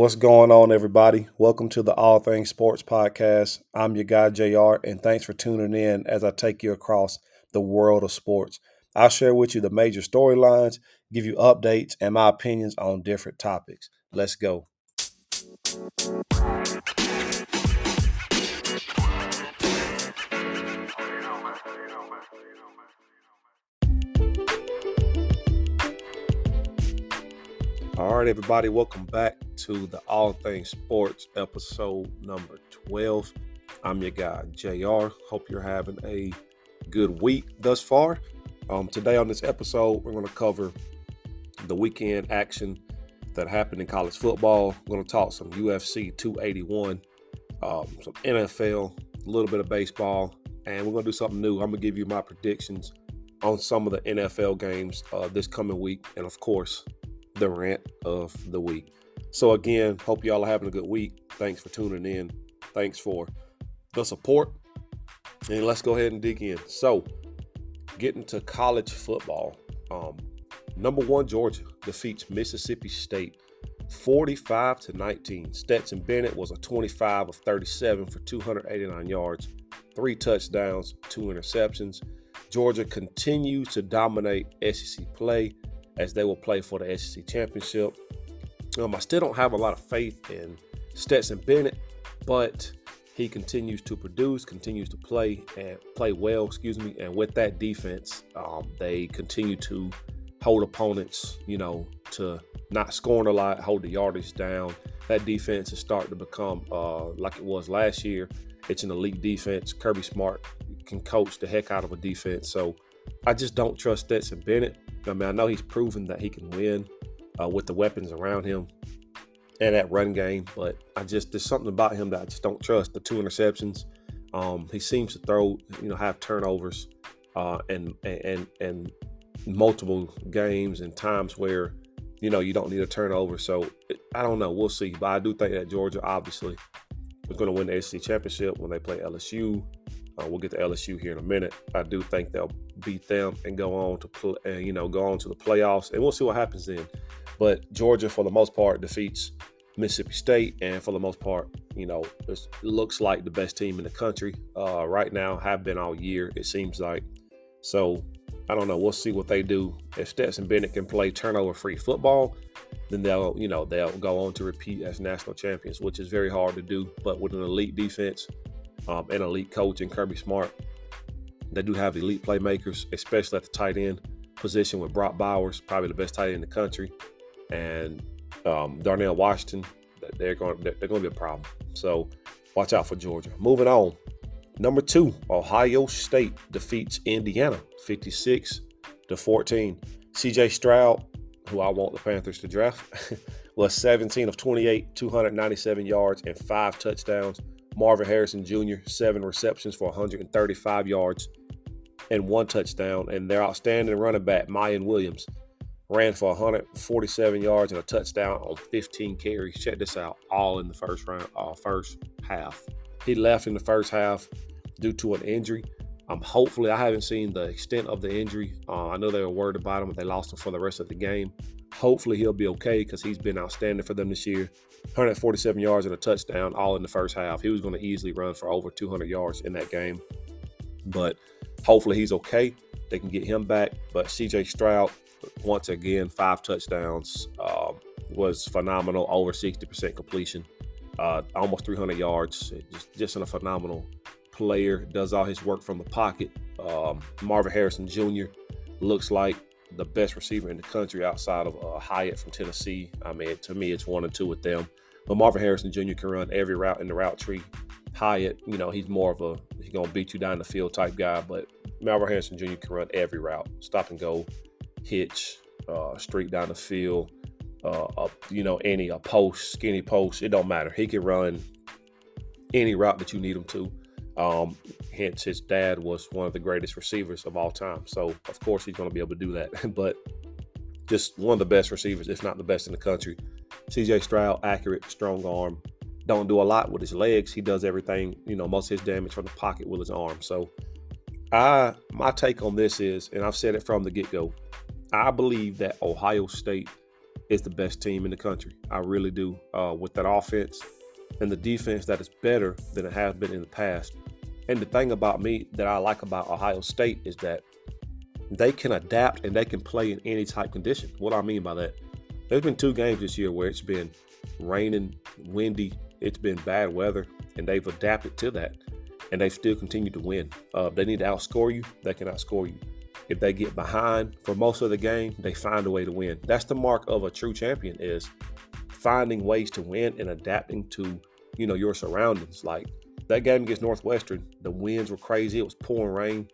What's going on, everybody? Welcome to the All Things Sports Podcast. I'm your guy, JR, and thanks for tuning in as I take you across the world of sports. I'll share with you the major storylines, give you updates, and my opinions on different topics. Let's go. Right, everybody, welcome back to the All Things Sports episode number 12. I'm your guy, JR. Hope you're having a good week thus far. Um, today on this episode, we're going to cover the weekend action that happened in college football. We're going to talk some UFC 281, um, some NFL, a little bit of baseball, and we're going to do something new. I'm going to give you my predictions on some of the NFL games uh, this coming week, and of course, the rant of the week. So again, hope y'all are having a good week. Thanks for tuning in. Thanks for the support. And let's go ahead and dig in. So, getting to college football. Um, number one, Georgia defeats Mississippi State 45 to 19. Stetson Bennett was a 25 of 37 for 289 yards, three touchdowns, two interceptions. Georgia continues to dominate SEC play as they will play for the SEC championship. Um, I still don't have a lot of faith in Stetson Bennett, but he continues to produce, continues to play and play well, excuse me. And with that defense, um, they continue to hold opponents, you know, to not scoring a lot, hold the yardage down. That defense is starting to become uh, like it was last year. It's an elite defense. Kirby Smart can coach the heck out of a defense. So I just don't trust Stetson Bennett. I mean, I know he's proven that he can win uh, with the weapons around him and that run game, but I just there's something about him that I just don't trust. The two interceptions, um, he seems to throw, you know, have turnovers, uh, and and and multiple games and times where you know you don't need a turnover. So I don't know. We'll see, but I do think that Georgia obviously is going to win the SEC championship when they play LSU. Uh, we'll get to LSU here in a minute. I do think they'll beat them and go on to play, uh, you know, go on to the playoffs, and we'll see what happens then. But Georgia, for the most part, defeats Mississippi State, and for the most part, you know, it looks like the best team in the country uh, right now. Have been all year, it seems like. So I don't know. We'll see what they do. If Stetson Bennett can play turnover-free football, then they'll, you know, they'll go on to repeat as national champions, which is very hard to do. But with an elite defense um, and elite coach and Kirby Smart, they do have elite playmakers, especially at the tight end position with Brock Bowers, probably the best tight end in the country, and um, Darnell Washington. They're going they're going to be a problem. So watch out for Georgia. Moving on. Number two, Ohio State defeats Indiana 56 to 14. CJ Stroud, who I want the Panthers to draft, was 17 of 28, 297 yards, and five touchdowns. Marvin Harrison Jr., seven receptions for 135 yards and one touchdown. And their outstanding running back, Miyan Williams, ran for 147 yards and a touchdown on 15 carries. Check this out, all in the first round, uh, first half. He left in the first half due to an injury. Um, hopefully, I haven't seen the extent of the injury. Uh, I know they were worried about him, but they lost him for the rest of the game. Hopefully, he'll be okay because he's been outstanding for them this year. 147 yards and a touchdown, all in the first half. He was going to easily run for over 200 yards in that game. But hopefully he's okay. They can get him back. But CJ Stroud, once again, five touchdowns, uh, was phenomenal. Over 60% completion, uh, almost 300 yards. Just, just a phenomenal player. Does all his work from the pocket. Um, Marvin Harrison Jr. looks like the best receiver in the country outside of uh, Hyatt from Tennessee. I mean, to me, it's one and two with them. But Marvin Harrison Jr. can run every route in the route tree. Hyatt, you know, he's more of a he's gonna beat you down the field type guy, but Marvin Harrison Jr. can run every route, stop and go, hitch, uh, straight down the field, uh, you know, any a post, skinny post, it don't matter. He can run any route that you need him to. Um, hence, his dad was one of the greatest receivers of all time, so of course he's going to be able to do that. but just one of the best receivers, if not the best in the country. CJ Stroud, accurate, strong arm, don't do a lot with his legs. He does everything, you know, most of his damage from the pocket with his arm. So I my take on this is, and I've said it from the get-go, I believe that Ohio State is the best team in the country. I really do. Uh, with that offense and the defense that is better than it has been in the past. And the thing about me that I like about Ohio State is that they can adapt and they can play in any type condition. What I mean by that, there's been two games this year where it's been raining, windy, it's been bad weather, and they've adapted to that, and they've still continued to win. Uh, they need to outscore you, they can outscore you. If they get behind for most of the game, they find a way to win. That's the mark of a true champion is finding ways to win and adapting to, you know, your surroundings. Like that game against Northwestern, the winds were crazy. It was pouring rain.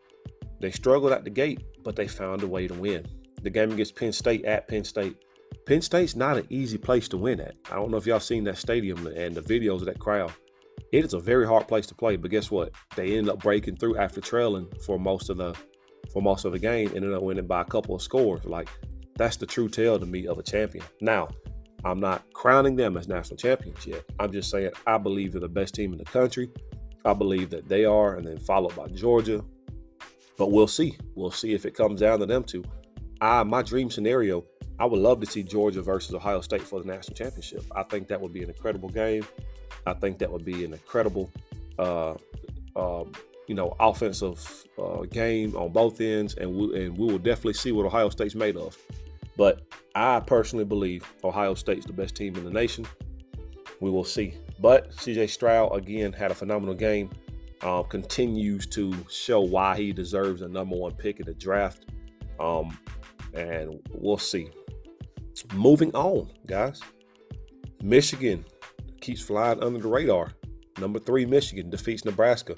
They struggled at the gate, but they found a way to win. The game against Penn State at Penn State, Penn State's not an easy place to win at. I don't know if y'all seen that stadium and the videos of that crowd. It is a very hard place to play, but guess what? They ended up breaking through after trailing for most of the for most of the game, ended up winning by a couple of scores. Like that's the true tale to me of a champion. Now, I'm not crowning them as national champions yet. I'm just saying I believe they're the best team in the country. I believe that they are, and then followed by Georgia. But we'll see. We'll see if it comes down to them two. I my dream scenario I would love to see Georgia versus Ohio State for the national championship. I think that would be an incredible game. I think that would be an incredible, uh, uh, you know, offensive uh, game on both ends, and we, and we will definitely see what Ohio State's made of. But I personally believe Ohio State's the best team in the nation. We will see. But CJ Stroud again had a phenomenal game. Um, continues to show why he deserves a number one pick in the draft. Um, and we'll see. Moving on, guys. Michigan keeps flying under the radar. Number three, Michigan defeats Nebraska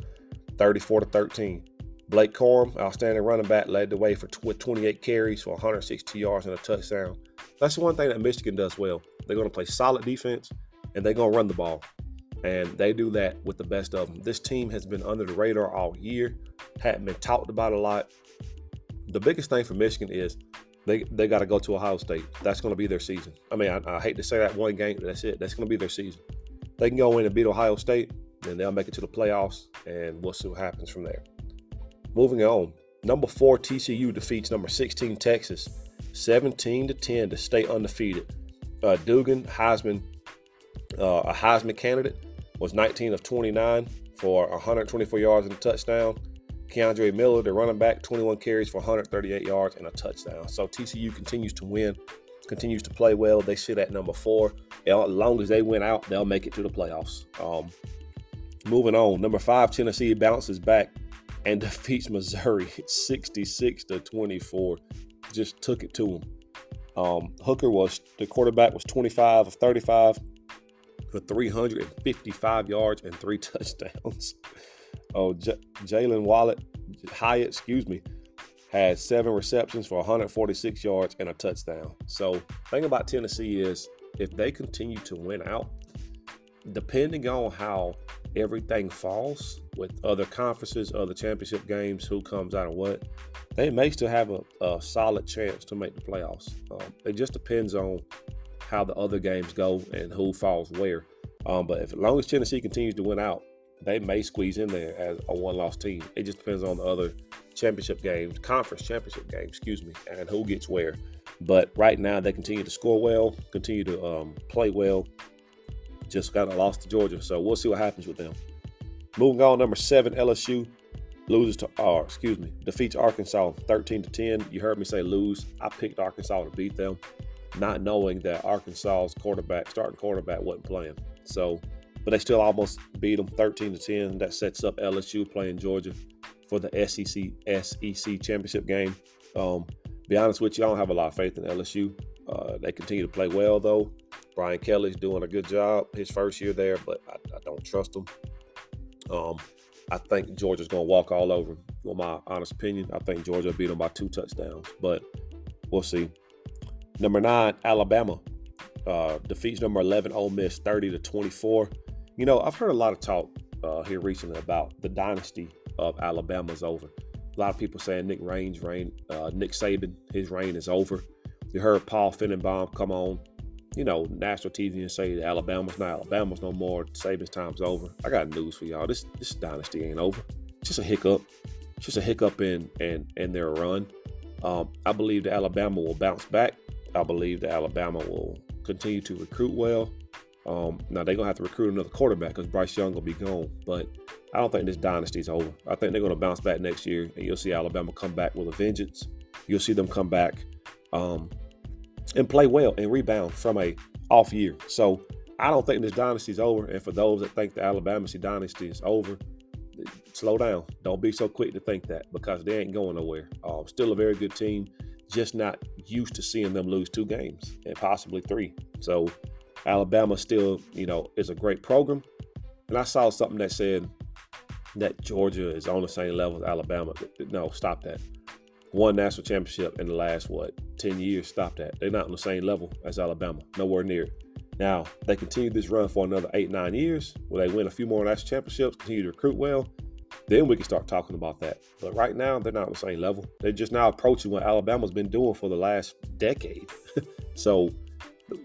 34 to 13. Blake Corum, outstanding running back, led the way for 28 carries for 162 yards and a touchdown. That's the one thing that Michigan does well. They're going to play solid defense and they're going to run the ball. And they do that with the best of them. This team has been under the radar all year, hadn't been talked about a lot. The biggest thing for Michigan is they they got to go to Ohio State. That's going to be their season. I mean, I, I hate to say that one game, but that's it. That's going to be their season. They can go in and beat Ohio State, then they'll make it to the playoffs, and we'll see what happens from there. Moving on, number four TCU defeats number 16 Texas, 17 to 10 to stay undefeated. Uh, Duggan Heisman, uh, a Heisman candidate, was 19 of 29 for 124 yards and a touchdown. Kendre Miller, the running back, 21 carries for 138 yards and a touchdown. So TCU continues to win, continues to play well. They sit at number four. As long as they win out, they'll make it to the playoffs. Um, moving on, number five, Tennessee bounces back and defeats Missouri 66 to 24. Just took it to them. Um, Hooker was the quarterback was 25 of 35 for 355 yards and three touchdowns. Oh, J- Jalen Wallet, Hyatt, excuse me, had seven receptions for 146 yards and a touchdown. So, thing about Tennessee is if they continue to win out, depending on how everything falls with other conferences, other championship games, who comes out of what, they may still have a, a solid chance to make the playoffs. Um, it just depends on how the other games go and who falls where. Um, but if, as long as Tennessee continues to win out, they may squeeze in there as a one-loss team. It just depends on the other championship games, conference championship games, excuse me, and who gets where. But right now, they continue to score well, continue to um, play well. Just got a loss to Georgia, so we'll see what happens with them. Moving on, number seven, LSU loses to, or excuse me, defeats Arkansas 13 to 10. You heard me say lose. I picked Arkansas to beat them, not knowing that Arkansas's quarterback, starting quarterback, wasn't playing. So but they still almost beat them 13 to 10. That sets up LSU playing Georgia for the SEC SEC championship game. Um, be honest with you, I don't have a lot of faith in LSU. Uh, they continue to play well though. Brian Kelly's doing a good job his first year there, but I, I don't trust him. Um, I think Georgia's going to walk all over him. For my honest opinion, I think Georgia beat them by two touchdowns, but we'll see. Number nine, Alabama uh, defeats number 11, Ole Miss, 30 to 24. You know, I've heard a lot of talk uh, here recently about the dynasty of Alabama's over. A lot of people saying Nick Raines' reign, uh, Nick Saban, his reign is over. You heard Paul Finebaum come on, you know, national TV and say Alabama's not Alabama's no more. Saban's time's over. I got news for y'all. This this dynasty ain't over. It's just a hiccup. It's just a hiccup in in in their run. Um, I believe that Alabama will bounce back. I believe that Alabama will continue to recruit well. Um, now they're gonna have to recruit another quarterback because Bryce Young will be gone. But I don't think this dynasty's over. I think they're gonna bounce back next year, and you'll see Alabama come back with a vengeance. You'll see them come back um, and play well and rebound from a off year. So I don't think this dynasty is over. And for those that think the Alabama dynasty is over, slow down. Don't be so quick to think that because they ain't going nowhere. Uh, still a very good team, just not used to seeing them lose two games and possibly three. So Alabama still, you know, is a great program. And I saw something that said that Georgia is on the same level as Alabama. No, stop that. One national championship in the last, what, 10 years? Stop that. They're not on the same level as Alabama, nowhere near. Now, they continue this run for another eight, nine years. where they win a few more national championships, continue to recruit well? Then we can start talking about that. But right now, they're not on the same level. They're just now approaching what Alabama's been doing for the last decade. so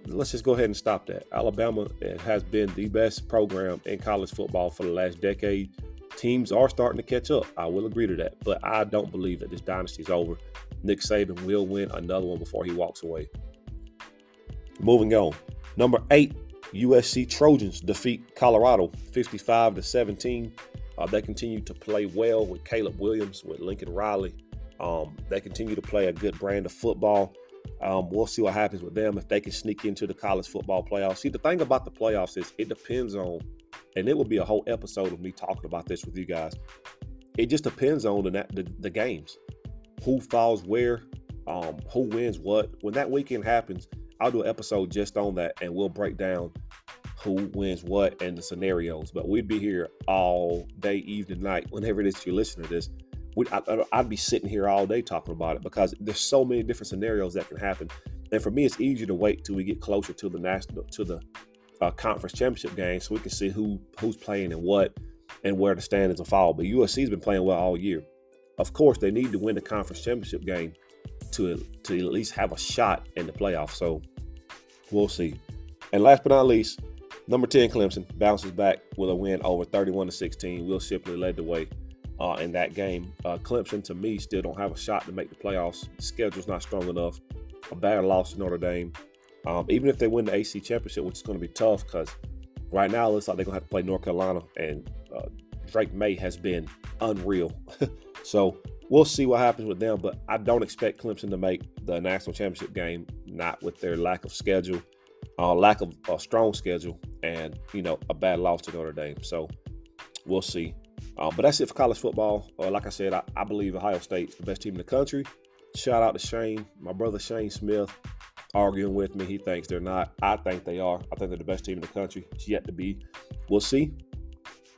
let's just go ahead and stop that. Alabama has been the best program in college football for the last decade. Teams are starting to catch up. I will agree to that, but I don't believe that this dynasty is over. Nick Saban will win another one before he walks away. Moving on. Number eight, USC Trojans defeat Colorado 55 to 17. Uh, they continue to play well with Caleb Williams, with Lincoln Riley. Um, they continue to play a good brand of football. Um, we'll see what happens with them if they can sneak into the college football playoffs. See, the thing about the playoffs is it depends on, and it will be a whole episode of me talking about this with you guys. It just depends on the the, the games, who falls where, um, who wins what. When that weekend happens, I'll do an episode just on that, and we'll break down who wins what and the scenarios. But we'd be here all day, evening, night, whenever it is you listen to this I, I'd be sitting here all day talking about it because there's so many different scenarios that can happen. And for me, it's easier to wait till we get closer to the national to the uh, conference championship game so we can see who who's playing and what and where the standings will fall. But USC's been playing well all year. Of course, they need to win the conference championship game to to at least have a shot in the playoffs. So we'll see. And last but not least, number 10 Clemson bounces back with a win over 31 to 16. Will Shipley led the way uh, in that game. Uh, Clemson, to me, still don't have a shot to make the playoffs. The schedule's not strong enough. A bad loss to Notre Dame. Um, even if they win the AC championship, which is going to be tough because right now it looks like they're going to have to play North Carolina, and uh, Drake Maye has been unreal. so we'll see what happens with them, but I don't expect Clemson to make the national championship game, not with their lack of schedule, uh, lack of a strong schedule, and you know a bad loss to Notre Dame. So we'll see. Uh, but that's it for college football. Uh, like I said, I, I believe Ohio State's the best team in the country. Shout out to Shane, my brother Shane Smith, arguing with me. He thinks they're not. I think they are. I think they're the best team in the country. It's yet to be. We'll see.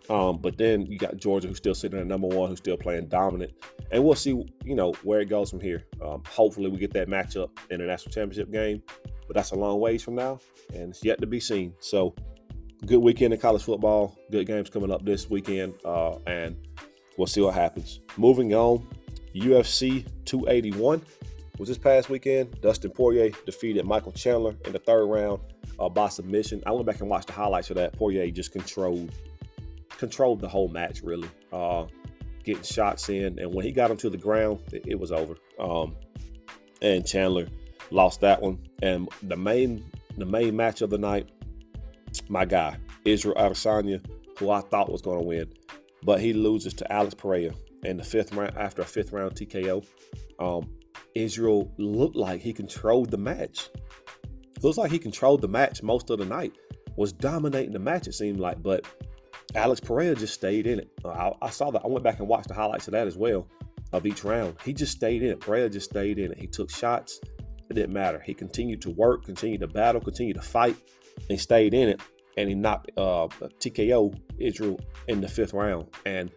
Um, but then you got Georgia, who's still sitting at number one, who's still playing dominant, and we'll see, you know, where it goes from here. Um, hopefully, we get that matchup in the national championship game, but that's a long ways from now, and it's yet to be seen. So good weekend in college football. Good games coming up this weekend, uh, and we'll see what happens. Moving on, UFC 281 was this past weekend. Dustin Poirier defeated Michael Chandler in the third round uh, by submission. I went back and watched the highlights of that. Poirier just controlled controlled the whole match, really, uh, getting shots in, and when he got him to the ground, it, it was over. Um, and Chandler lost that one. And the main the main match of the night my guy, Israel Adesanya, who I thought was going to win, but he loses to Alex Pereira in the fifth round after a fifth round TKO. Um, Israel looked like he controlled the match. Looks like he controlled the match most of the night. Was dominating the match, it seemed like, but Alex Pereira just stayed in it. I, I saw that. I went back and watched the highlights of that as well of each round. He just stayed in it. Pereira just stayed in it. He took shots. It didn't matter. He continued to work, continued to battle, continued to fight. He stayed in it and he knocked uh, TKO Israel in the fifth round. And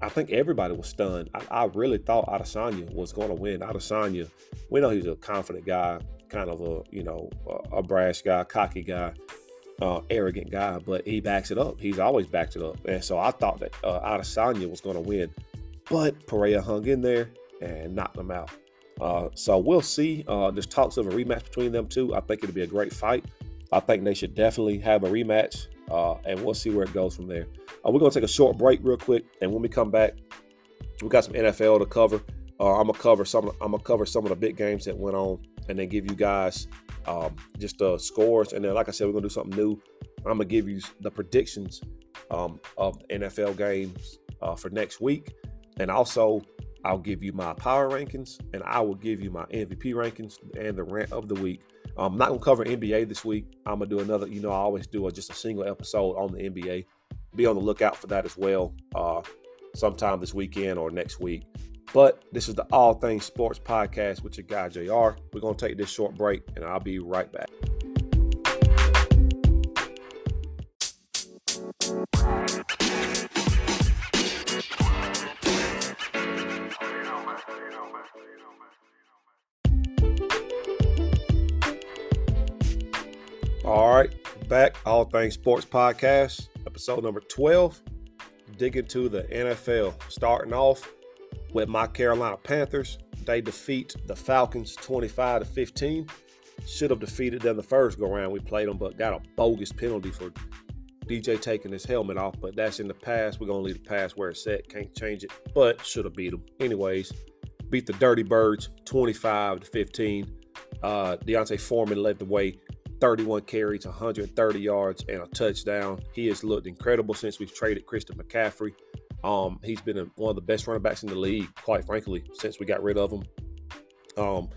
I think everybody was stunned. I, I really thought Adesanya was going to win. Adesanya, we know he's a confident guy, kind of a you know a, a brash guy, cocky guy, uh, arrogant guy, but he backs it up. He's always backed it up. And so I thought that uh, Adesanya was going to win, but Pereira hung in there and knocked him out. Uh, so we'll see. Uh, there's talks of a rematch between them two. I think it'll be a great fight. I think they should definitely have a rematch, uh, and we'll see where it goes from there. Uh, we're gonna take a short break real quick, and when we come back, we got some NFL to cover. Uh, I'm gonna cover some. I'm gonna cover some of the big games that went on and then give you guys um, just the scores. And then, like I said, we're gonna do something new. I'm gonna give you the predictions um, of NFL games uh, for next week, and also I'll give you my power rankings, and I will give you my MVP rankings and the rant of the week. I'm not gonna cover NBA this week. I'm gonna do another. You know, I always do a, just a single episode on the NBA. Be on the lookout for that as well, uh, sometime this weekend or next week. But this is the All Things Sports Podcast with your guy JR. We're gonna take this short break, and I'll be right back. All right, back All Things Sports Podcast, episode number 12. Dig into the NFL, starting off with my Carolina Panthers. They defeat the Falcons 25 to 15. Should have defeated them the first go round we played them, but got a bogus penalty for DJ taking his helmet off. But that's in the past. We're gonna leave the past where it's at. Can't change it. But should have beat them. Anyways, beat the Dirty Birds 25 to 15. Uh, D'Onta Foreman led the way 31 carries, 130 yards, and a touchdown. He has looked incredible since we've traded Christian McCaffrey. Um, he's been a, one of the best running backs in the league, quite frankly, since we got rid of him. Um,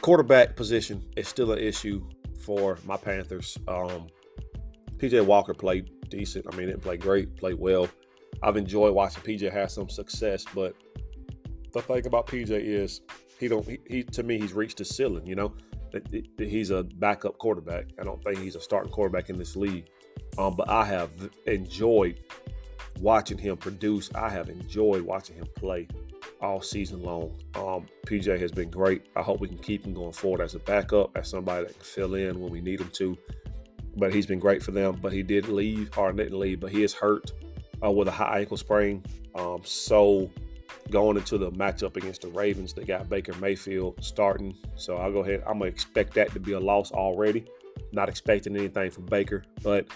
quarterback position is still an issue for my Panthers. Um, PJ Walker played decent. I mean, didn't play great, played well. I've enjoyed watching PJ have some success, but the thing about PJ is he don't he, he to me he's reached his ceiling. You know, he's a backup quarterback. I don't think he's a starting quarterback in this league. Um, but I have enjoyed watching him produce. I have enjoyed watching him play all season long. Um, PJ has been great. I hope we can keep him going forward as a backup, as somebody that can fill in when we need him to. But he's been great for them. But he did leave, or didn't leave, but he is hurt uh, with a high ankle sprain. Um, so going into the matchup against the Ravens. They got Baker Mayfield starting. So I'll go ahead. I'm going to expect that to be a loss already. Not expecting anything from Baker. But,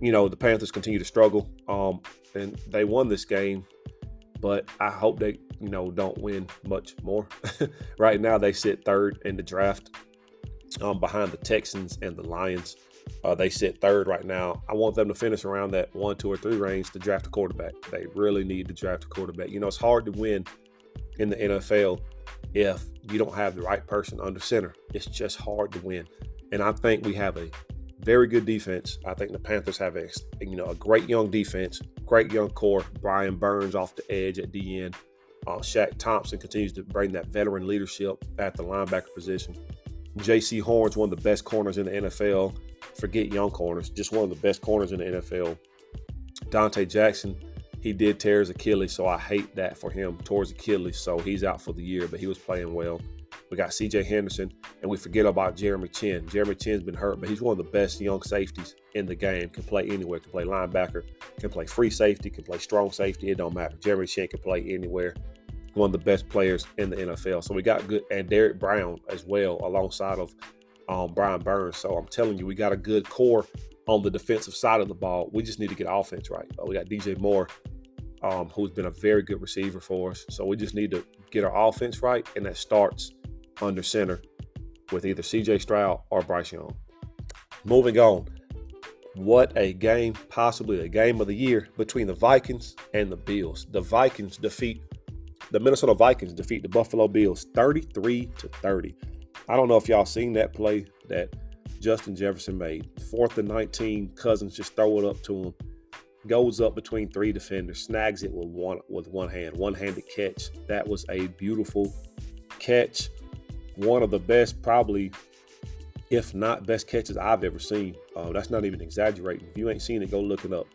you know, the Panthers continue to struggle. Um, and they won this game. But I hope they, you know, don't win much more. right now, they sit third in the draft um, behind the Texans and the Lions. Uh, they sit third right now. I want them to finish around that one, two, or three range to draft a quarterback. They really need to draft a quarterback. You know, it's hard to win in the NFL if you don't have the right person under center. It's just hard to win. And I think we have a very good defense. I think the Panthers have a you know a great young defense, great young core. Brian Burns off the edge at DN. Uh, Shaq Thompson continues to bring that veteran leadership at the linebacker position. Jaycee Horn's one of the best corners in the NFL forget young corners, just one of the best corners in the NFL. Donte Jackson, he did tear his Achilles, so I hate that for him. Towards Achilles, so he's out for the year, but he was playing well. We got CJ Henderson, and we forget about Jeremy Chinn. Jeremy Chinn's been hurt, but he's one of the best young safeties in the game. Can play anywhere, can play linebacker, can play free safety, can play strong safety. It don't matter. Jeremy Chinn can play anywhere. One of the best players in the NFL. So we got good, and Derrick Brown as well, alongside of um, Brian Burns. So I'm telling you, we got a good core on the defensive side of the ball. We just need to get offense right. Uh, we got DJ Moore, um, who's been a very good receiver for us. So we just need to get our offense right, and that starts under center with either CJ Stroud or Bryce Young. Moving on. What a game, possibly a game of the year between the Vikings and the Bills. The Vikings defeat the Minnesota Vikings defeat the Buffalo Bills 33 to 30. I don't know if y'all seen that play that Justin Jefferson made. Fourth and 19, Cousins just throw it up to him. Goes up between three defenders, snags it with one with one hand, one-handed catch. That was a beautiful catch. One of the best, probably, if not best catches I've ever seen. Uh, that's not even exaggerating. If you ain't seen it, go look it up.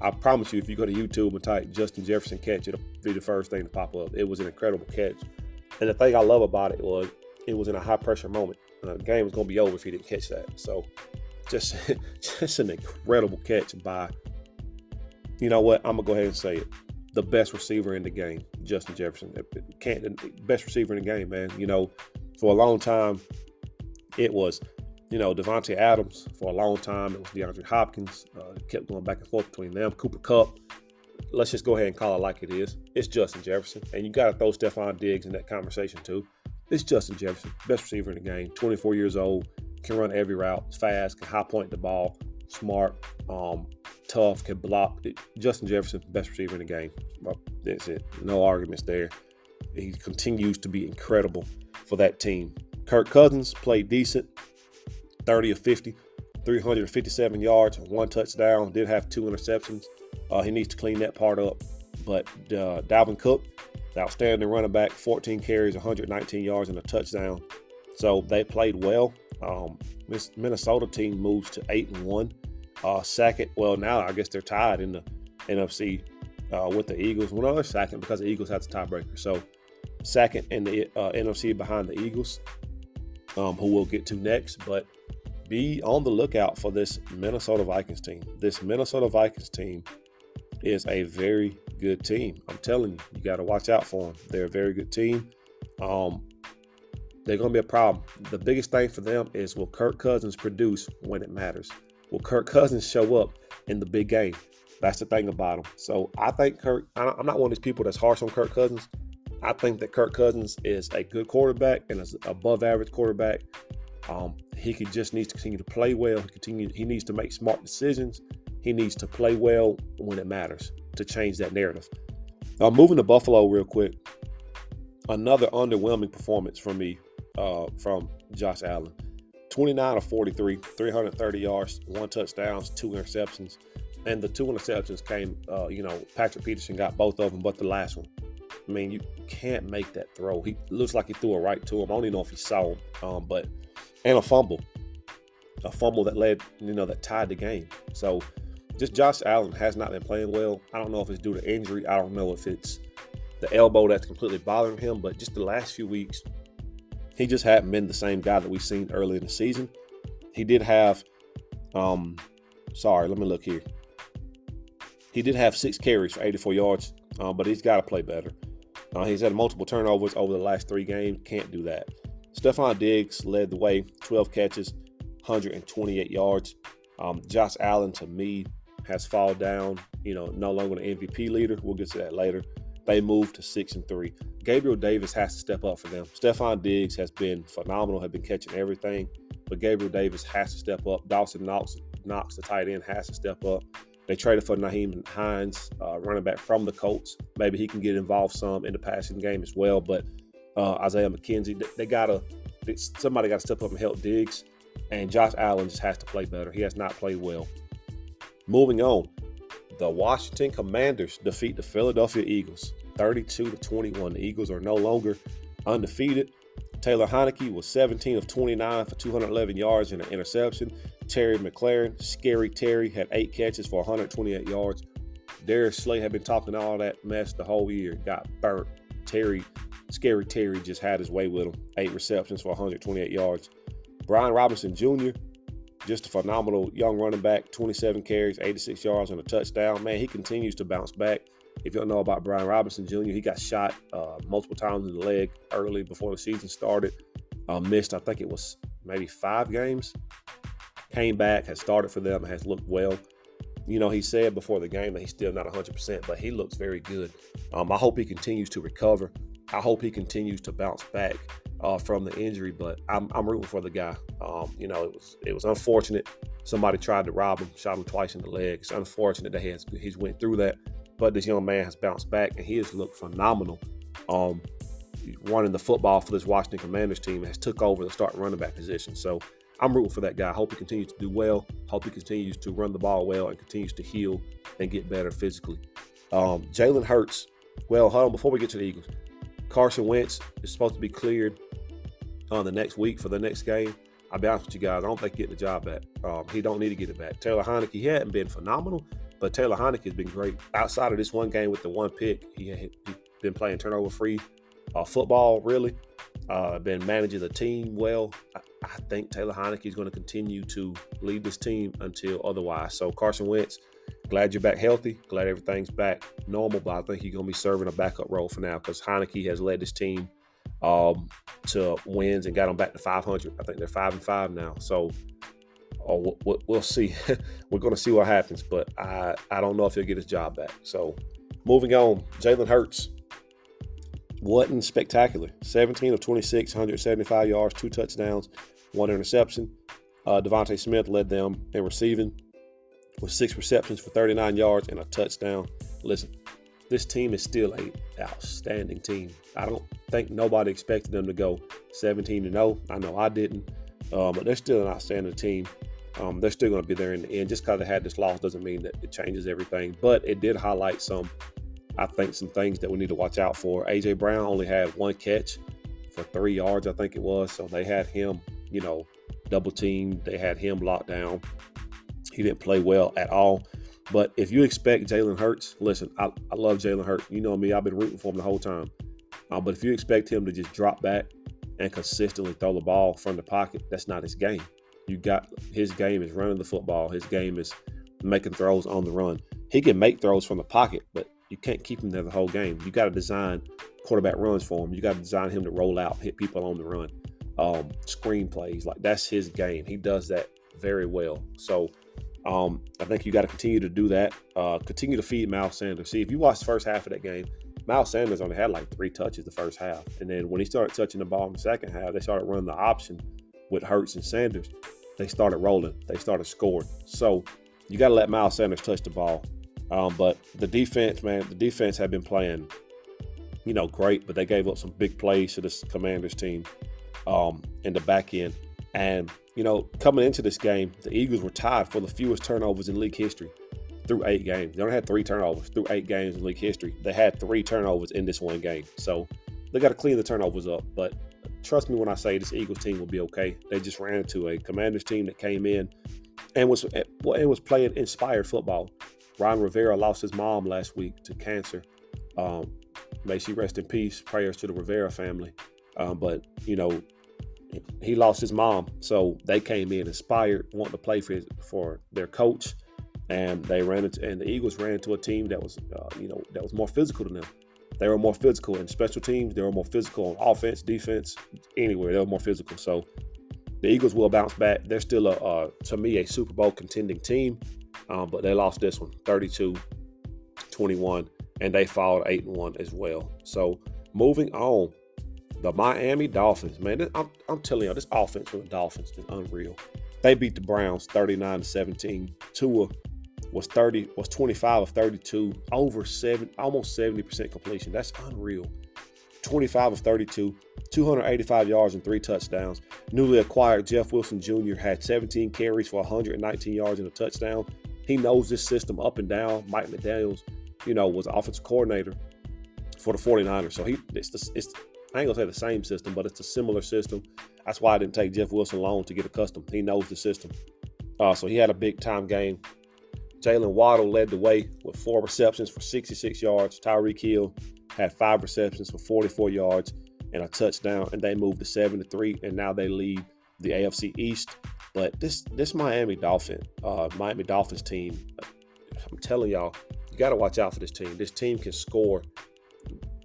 I promise you, if you go to YouTube and type Justin Jefferson catch, it'll be the first thing to pop up. It was an incredible catch. And the thing I love about it was it was in a high pressure moment. Uh, the game was going to be over if he didn't catch that. So just just an incredible catch by, you know what? I'm gonna go ahead and say it. The best receiver in the game, Justin Jefferson. Can't best receiver in the game, man. You know, for a long time, it was, you know, Davante Adams. For a long time, it was DeAndre Hopkins. Uh, kept going back and forth between them. Cooper Kupp Let's just go ahead and call it like it is. It's Justin Jefferson, and you got to throw Stefon Diggs in that conversation too. It's Justin Jefferson, best receiver in the game, 24 years old, can run every route, fast, can high point the ball, smart, um, tough, can block. Justin Jefferson, best receiver in the game. That's it. No arguments there. He continues to be incredible for that team. Kirk Cousins played decent, 30 of 50, 357 yards, one touchdown, did have two interceptions. Uh, he needs to clean that part up. But uh, Dalvin Cook, outstanding running back, 14 carries, 119 yards, and a touchdown. So they played well. Um, this Minnesota team moves to eight and one. Uh, second, well now I guess they're tied in the NFC uh, with the Eagles. Well, no, they're second because the Eagles have the tiebreaker. So second in the uh, NFC behind the Eagles, um, who we'll get to next. But be on the lookout for this Minnesota Vikings team. This Minnesota Vikings team is a very good team. I'm telling you, you got to watch out for them. They're a very good team. Um, they're going to be a problem. The biggest thing for them is will Kirk Cousins produce when it matters? Will Kirk Cousins show up in the big game? That's the thing about him. So I think Kirk, I'm not one of these people that's harsh on Kirk Cousins. I think that Kirk Cousins is a good quarterback and is above average quarterback. Um, he could just needs to continue to play well. He continue. He needs to make smart decisions. He needs to play well when it matters to change that narrative. Now, moving to Buffalo real quick. Another underwhelming performance from me uh, from Josh Allen. 29 of 43, 330 yards, one touchdowns, two interceptions. And the two interceptions came, uh, you know, Patrick Peterson got both of them, but the last one. I mean, you can't make that throw. He looks like he threw it right to him. I don't even know if he saw him, um, but and a fumble, a fumble that led, you know, that tied the game. So just Josh Allen has not been playing well. I don't know if it's due to injury. I don't know if it's the elbow that's completely bothering him, but just the last few weeks, he just hadn't been the same guy that we've seen early in the season. He did have, um, sorry, let me look here. He did have six carries for 84 yards, uh, but he's got to play better. Uh, he's had multiple turnovers over the last three games. Can't do that. Stefon Diggs led the way, 12 catches, 128 yards. Um, Josh Allen, to me, has fallen down. You know, no longer an MVP leader. We'll get to that later. They moved to six and three. Gabriel Davis has to step up for them. Stefon Diggs has been phenomenal, have been catching everything, but Gabriel Davis has to step up. Dawson Knox, Knox the tight end, has to step up. They traded for Nyheim Hines, uh, running back from the Colts. Maybe he can get involved some in the passing game as well. But uh, Isaiah McKenzie, they, they gotta somebody got to step up and help Diggs. And Josh Allen just has to play better. He has not played well. Moving on, the Washington Commanders defeat the Philadelphia Eagles 32 to 21. The Eagles are no longer undefeated. Taylor Heinicke was 17 of 29 for 211 yards and an interception. Terry McLaurin, Scary Terry, had eight catches for 128 yards. Darius Slay had been talking all that mess the whole year, got burnt. Terry, Scary Terry just had his way with him. Eight receptions for 128 yards. Brian Robinson Jr., just a phenomenal young running back, 27 carries, 86 yards, and a touchdown. Man, he continues to bounce back. If you don't know about Brian Robinson Jr., he got shot uh, multiple times in the leg early before the season started. Uh, missed, I think it was maybe five games. Came back, has started for them, has looked well. You know, he said before the game that he's still not 100%, but he looks very good. Um, I hope he continues to recover. I hope he continues to bounce back uh, from the injury, but I'm, I'm rooting for the guy. Um, you know, it was it was unfortunate. Somebody tried to rob him, shot him twice in the leg. It's unfortunate that he has he's went through that, but this young man has bounced back and he has looked phenomenal. Um, running the football for this Washington Commanders team has took over the start running back position. So I'm rooting for that guy. Hope he continues to do well. Hope he continues to run the ball well and continues to heal and get better physically. Um, Jalen Hurts. Well, hold on before we get to the Eagles. Carson Wentz is supposed to be cleared on the next week for the next game. I'll be honest with you guys, I don't think getting the job back. Um, he don't need to get it back. Taylor Heinicke, he hadn't been phenomenal, but Taylor Heinicke has been great. Outside of this one game with the one pick, he had been playing turnover free uh, football, really. Uh, been managing the team well. I, I think Taylor Heinicke is going to continue to lead this team until otherwise. So Carson Wentz, glad you're back healthy. Glad everything's back normal, but I think he's going to be serving a backup role for now because Heinicke has led this team um, to wins and got them back to 500. I think they're five and five now. So oh, we'll, we'll see. We're going to see what happens, but I, I don't know if he'll get his job back. So moving on, Jalen Hurts. wasn't spectacular. 17 of 26, 175 yards, two touchdowns, one interception. Uh, DeVonta Smith led them in receiving with six receptions for 39 yards and a touchdown. Listen, this team is still a outstanding team. I don't think nobody expected them to go 17 to 0. I know I didn't, uh, but they're still an outstanding team. Um, they're still going to be there in the end. Just because they had this loss doesn't mean that it changes everything, but it did highlight some, I think, some things that we need to watch out for. AJ Brown only had one catch for three yards, I think it was. So they had him, you know, double teamed. They had him locked down. He didn't play well at all. But if you expect Jalen Hurts, listen, I, I love Jalen Hurts. You know me, I've been rooting for him the whole time. Uh, but if you expect him to just drop back and consistently throw the ball from the pocket, that's not his game. You got his game is running the football. His game is making throws on the run. He can make throws from the pocket, but you can't keep him there the whole game. You got to design quarterback runs for him. You got to design him to roll out, hit people on the run, um, screen plays. Like that's his game. He does that very well. So um, I think you got to continue to do that. Uh, continue to feed Miles Sanders. See, if you watch the first half of that game, Miles Sanders only had like three touches the first half. And then when he started touching the ball in the second half, they started running the option with Hurts and Sanders. They started rolling. They started scoring. So you got to let Miles Sanders touch the ball. Um, but the defense, man, the defense had been playing, you know, great, but they gave up some big plays to this Commanders team um, in the back end. And you know, coming into this game, the Eagles were tied for the fewest turnovers in league history through eight games. They only had three turnovers through eight games in league history. They had three turnovers in this one game. So they got to clean the turnovers up. But trust me when I say this Eagles team will be okay. They just ran into a Commanders team that came in and was and was playing inspired football. Ron Rivera lost his mom last week to cancer. Um, may she rest in peace. Prayers to the Rivera family. Um, but you know, he lost his mom, so they came in inspired, wanting to play for his, for their coach, and they ran into and the Eagles ran into a team that was uh, you know that was more physical than them. They were more physical in special teams. They were more physical on offense, defense, anywhere. They were more physical. So the Eagles will bounce back. They're still a to me a Super Bowl contending team, um, but they lost this one 32-21, and they followed eight and one as well. So moving on the Miami Dolphins, man, I'm, I'm telling you, this offense for the Dolphins is unreal. They beat the Browns 39 to 17. Tua was 30, was 25 of 32, over seven, almost 70% completion. That's unreal. 25 of 32, 285 yards and three touchdowns. Newly acquired Jeff Wilson Jr. had 17 carries for 119 yards and a touchdown. He knows this system up and down. Mike McDaniels, you know, was offensive coordinator for the 49ers. So he it's the, it's I ain't gonna say the same system, but it's a similar system. That's why I didn't take Jeff Wilson long to get accustomed. He knows the system. Uh, so he had a big time game. Jaylen Waddle led the way with four receptions for 66 yards. Tyreek Hill had five receptions for 44 yards and a touchdown, and they moved to seven to three, and now they lead the AFC East. But this this Miami Dolphin, uh, Miami Dolphins team, I'm telling y'all, you got to watch out for this team. This team can score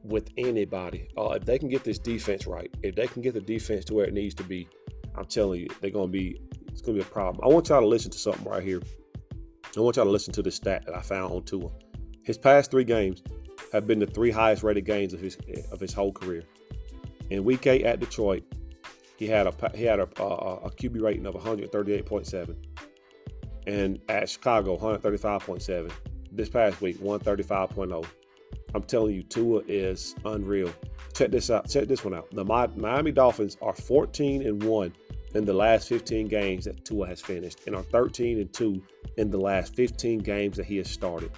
with anybody. Uh, if they can get this defense right, if they can get the defense to where it needs to be, I'm telling you, they're going to be, it's going to be a problem. I want y'all to listen to something right here. I want y'all to listen to the stat that I found on Tua. His past three games have been the three highest rated games of his of his whole career. In Week Eight at Detroit, he had a he had a, a, a QB rating of 138.7, and at Chicago 135.7. This past week 135.0. I'm telling you, Tua is unreal. Check this out. Check this one out. The Miami Dolphins are 14 and 1 in the last 15 games that Tua has finished and are 13 and 2 in the last 15 games that he has started.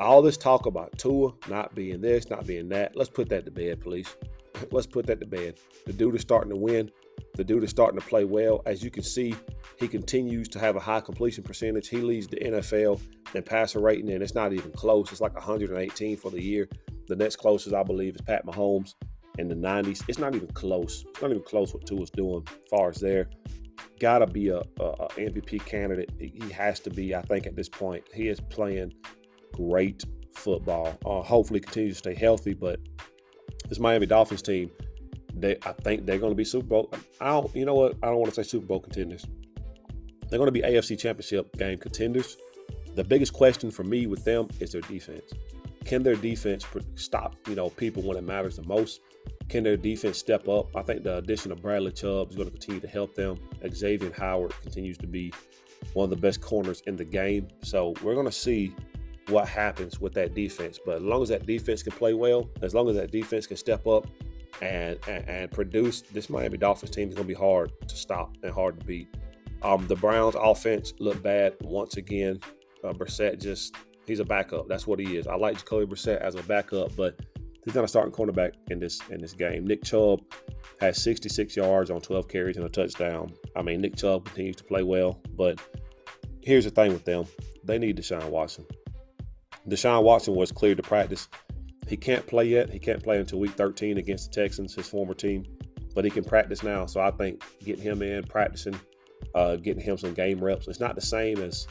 All this talk about Tua not being this, not being that, let's put that to bed, please. Let's put that to bed. The dude is starting to win. The dude is starting to play well. As you can see, he continues to have a high completion percentage. He leads the NFL in passer rating, and it's not even close. It's like 118 for the year. The next closest, I believe, is Pat Mahomes in the 90s. It's not even close. It's not even close what Tua's doing as far as there. Gotta be a, a, a MVP candidate. He has to be, I think, at this point. He is playing great football. Uh, hopefully, continues to stay healthy. But this Miami Dolphins team, they I think they're going to be Super Bowl. I don't. You know what? I don't want to say Super Bowl contenders. They're going to be AFC Championship game contenders. The biggest question for me with them is their defense. can their defense stop, you know, people when it matters the most? Can their defense step up? I think the addition of Bradley Chubb is going to continue to help them. Xavier Howard continues to be one of the best corners in the game. So we're going to see what happens with that defense. But as long as that defense can play well, as long as that defense can step up and and, and produce, this Miami Dolphins team is going to be hard to stop and hard to beat. Um, the Browns offense looked bad once again. Uh, Brissett just he's a backup. That's what he is. I like Jacoby Brissett as a backup, but he's not a starting cornerback in this in this game. Nick Chubb has 66 yards on 12 carries and a touchdown. I mean, Nick Chubb continues to play well, but here's the thing with them: they need Deshaun Watson. Deshaun Watson was cleared to practice. He can't play yet. He can't play until week 13 against the Texans, his former team, but he can practice now. So I think getting him in, practicing, uh, getting him some game reps. It's not the same as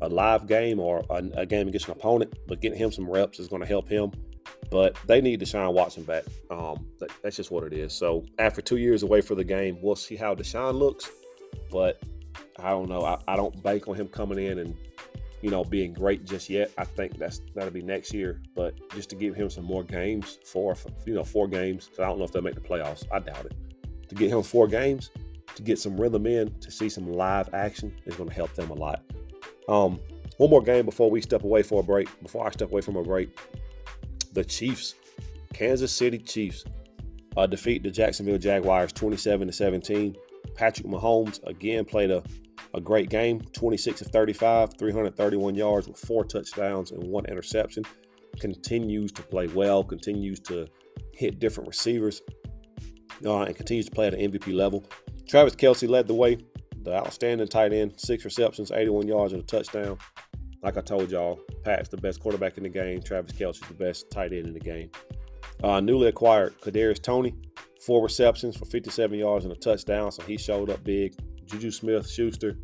a live game or a, a game against an opponent, but getting him some reps is going to help him. But they need Deshaun Watson back. Um, that, that's just what it is. So after two years away for the game, we'll see how Deshaun looks. But I don't know. I, I don't bank on him coming in and you know being great just yet. I think that's that'll be next year. But just to give him some more games, four you know four games. So I don't know if they'll make the playoffs. I doubt it. To get him four games, to get some rhythm in, to see some live action is going to help them a lot. Um, one more game before we step away for a break. Before I step away from a break, the Chiefs, Kansas City Chiefs, uh, defeat the Jacksonville Jaguars 27 to 17. Patrick Mahomes again played a, a great game 26 of 35, 331 yards with four touchdowns and one interception. Continues to play well, continues to hit different receivers, uh, and continues to play at an MVP level. Travis Kelce led the way the outstanding tight end, six receptions, 81 yards, and a touchdown. Like I told y'all, Pat's the best quarterback in the game. Travis Kelce's the best tight end in the game. Uh, newly acquired Kadarius Toney, four receptions for 57 yards and a touchdown, so he showed up big. Juju Smith Schuster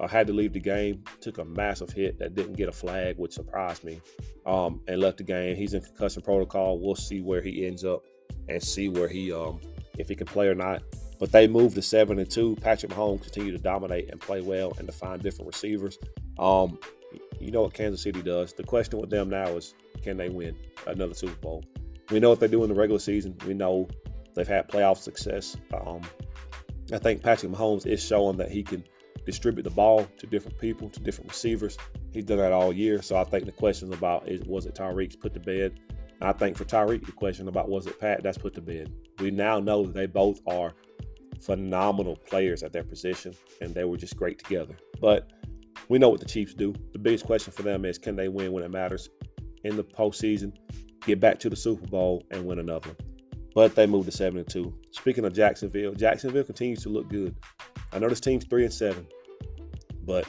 uh, had to leave the game, took a massive hit that didn't get a flag, which surprised me, um, and left the game. He's in concussion protocol. We'll see where he ends up and see where he, um, if he can play or not. But they moved to seven and two. Patrick Mahomes continued to dominate and play well and to find different receivers. Um, you know what Kansas City does. The question with them now is, can they win another Super Bowl? We know what they do in the regular season. We know they've had playoff success. Um, I think Patrick Mahomes is showing that he can distribute the ball to different people, to different receivers. He's done that all year. So I think the questions about is was it Tyreek's put to bed? I think for Tyreek, the question about was it Pat, that's put to bed. We now know that they both are phenomenal players at their position, and they were just great together. But we know what the Chiefs do. The biggest question for them is can they win when it matters in the postseason, get back to the Super Bowl, and win another. But they moved to seven and two. Speaking of Jacksonville, Jacksonville continues to look good. I know this team's three and seven, but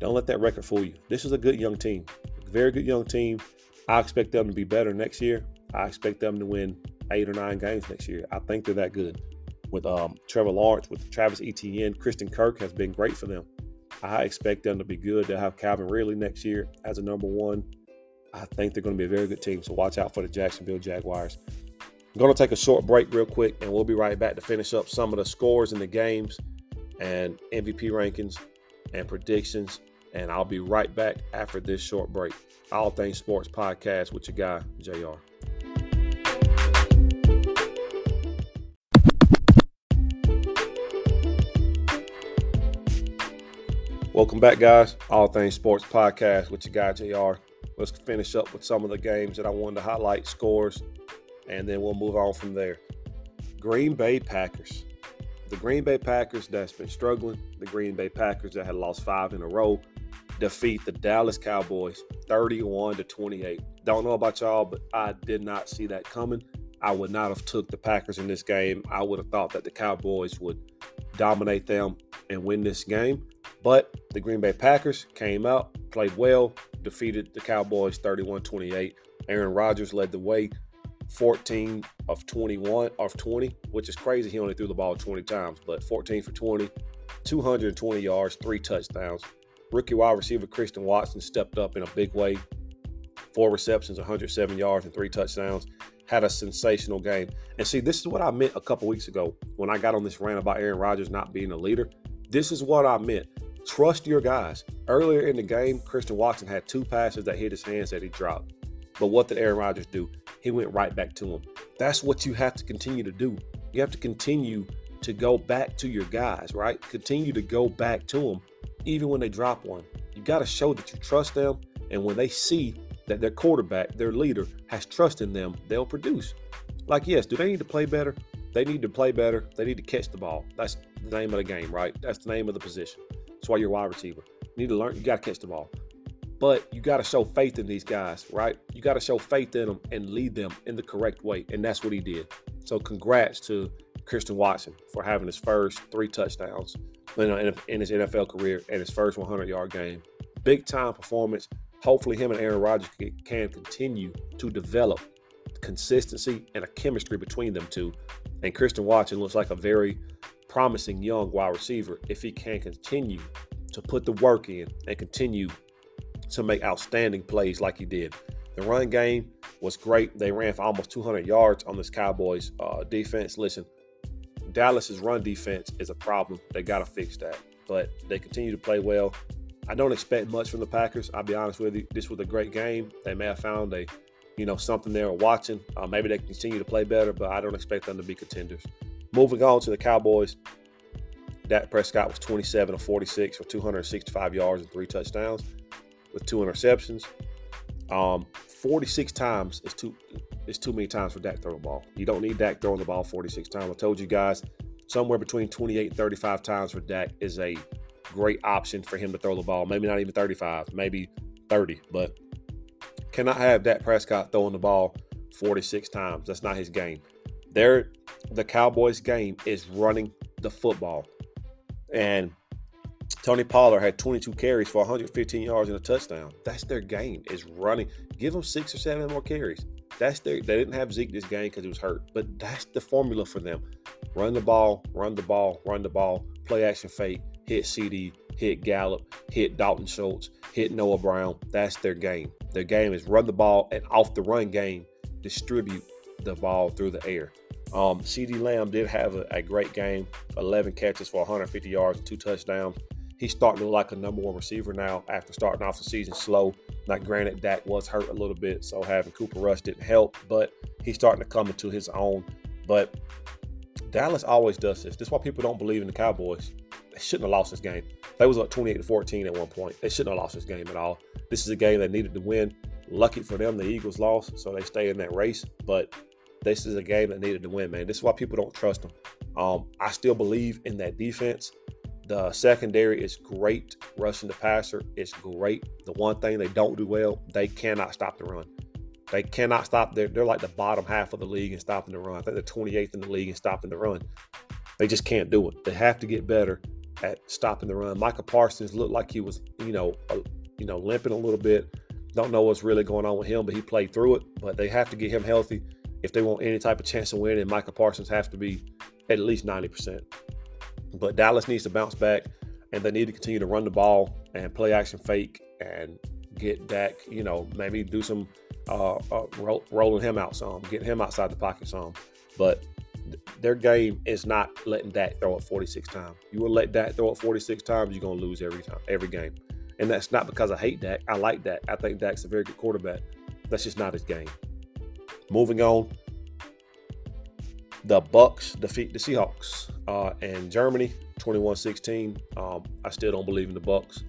don't let that record fool you. This is a good young team, very good young team. I expect them to be better next year. I expect them to win eight or nine games next year. I think they're that good with um, Trevor Lawrence, with Travis Etienne. Christian Kirk has been great for them. I expect them to be good. They'll have Calvin Ridley next year as a number one. I think they're going to be a very good team. So watch out for the Jacksonville Jaguars. I'm going to take a short break real quick, and we'll be right back to finish up some of the scores in the games and MVP rankings and predictions. And I'll be right back after this short break. All Things Sports Podcast with your guy, JR. Welcome back, guys. All Things Sports Podcast with your guy, JR. Let's finish up with some of the games that I wanted to highlight, scores, and then we'll move on from there. Green Bay Packers. The Green Bay Packers that's been struggling, the Green Bay Packers that had lost five in a row, defeat the Dallas Cowboys 31 to 28. Don't know about y'all, but I did not see that coming. I would not have took the Packers in this game. I would have thought that the Cowboys would dominate them and win this game. But the Green Bay Packers came out, played well, defeated the Cowboys 31 28. Aaron Rodgers led the way 14 of 21 of 20, which is crazy. He only threw the ball 20 times, but 14 for 20, 220 yards, three touchdowns. Rookie wide receiver Christian Watson stepped up in a big way. Four receptions, 107 yards, and three touchdowns. Had a sensational game. And see, this is what I meant a couple weeks ago when I got on this rant about Aaron Rodgers not being a leader. This is what I meant. Trust your guys. Earlier in the game, Christian Watson had two passes that hit his hands that he dropped. But what did Aaron Rodgers do? He went right back to him. That's what you have to continue to do. You have to continue to go back to your guys, right? Continue to go back to them, even when they drop one. You got to show that you trust them. And when they see that their quarterback, their leader, has trust in them, they'll produce. Like, yes, do they need to play better? They need to play better. They need to catch the ball. That's the name of the game, right? That's the name of the position. That's why you're a wide receiver. You need to learn, you got to catch the ball. But you got to show faith in these guys, right? You got to show faith in them and lead them in the correct way. And that's what he did. So, congrats to Christian Watson for having his first three touchdowns in his NFL career and his first 100 yard game. Big time performance. Hopefully, him and Aaron Rodgers can continue to develop consistency and a chemistry between them two. And Christian Watson looks like a very promising young wide receiver if he can continue to put the work in and continue to make outstanding plays like he did. The run game was great. They ran for almost 200 yards on this Cowboys uh, defense. Listen, Dallas's run defense is a problem. They got to fix that. But they continue to play well. I don't expect much from the Packers. I'll be honest with you. This was a great game. They may have found a, you know, something they were watching. Uh, maybe they continue to play better, but I don't expect them to be contenders. Moving on to the Cowboys. Dak Prescott was 27 of 46 for 265 yards and three touchdowns with two interceptions. Um, 46 times is too is too many times for Dak throwing the ball. You don't need Dak throwing the ball 46 times. I told you guys somewhere between 28 and 35 times for Dak is a great option for him to throw the ball. Maybe not even 35, maybe 30, but cannot have Dak Prescott throwing the ball 46 times. That's not his game. There, the Cowboys' game is running the football. And Tony Pollard had 22 carries for 115 yards and a touchdown. That's their game is running. Give them six or seven more carries. That's their. They didn't have Zeke this game because he was hurt, but that's the formula for them: run the ball, run the ball, run the ball, play action fake, hit CD, hit Gallup, hit Dalton Schultz, hit Noah Brown. That's their game. Their game is run the ball and off the run game, distribute the ball through the air. Um, CeeDee Lamb did have a, a, great game 11 catches for 150 yards, two touchdowns. He's starting to look like a number one receiver now after starting off the season slow. Now, granted, Dak was hurt a little bit, so having Cooper Rush didn't help, but he's starting to come into his own. But Dallas always does this. This is why people don't believe in the Cowboys. They shouldn't have lost this game. They was up 28 to 14 at one point. They shouldn't have lost this game at all. This is a game they needed to win. Lucky for them, the Eagles lost, so they stay in that race. But this is a game that needed to win, man. This is why people don't trust them. Um, I still believe in that defense. The secondary is great. Rushing the passer is great. The one thing they don't do well, they cannot stop the run. They cannot stop. They're, they're like the bottom half of the league in stopping the run. I think they're 28th in the league in stopping the run. They just can't do it. They have to get better at stopping the run. Micah Parsons looked like he was, you know, you know, limping a little bit. Don't know what's really going on with him, but he played through it. But they have to get him healthy if they want any type of chance to win. And Micah Parsons has to be at least 90%. But Dallas needs to bounce back and they need to continue to run the ball and play action fake and get Dak, you know, maybe do some uh, uh, roll, rolling him out some, getting him outside the pocket some. But their game is not letting Dak throw it 46 times. You will let Dak throw it 46 times, you're to lose every time, every game. And that's not because I hate Dak. I like Dak. I think Dak's a very good quarterback. That's just not his game. Moving on, the Bucks defeat the Seahawks uh, in Germany, 21-16. Um, I still don't believe in the Bucks.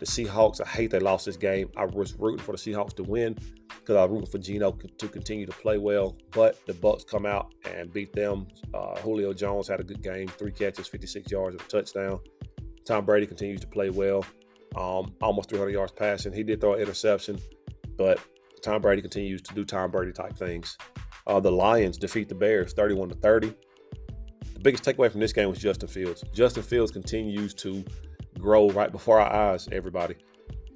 The Seahawks, I hate they lost this game. I was rooting for the Seahawks to win because I was rooting for Geno to continue to play well. But the Bucks come out and beat them. Uh, Julio Jones had a good game, three catches, 56 yards, and a touchdown. Tom Brady continues to play well, um, almost 300 yards passing. He did throw an interception, but Tom Brady continues to do Tom Brady type things. Uh, the Lions defeat the Bears 31 to 30. The biggest takeaway from this game was Justin Fields. Justin Fields continues to grow right before our eyes, everybody.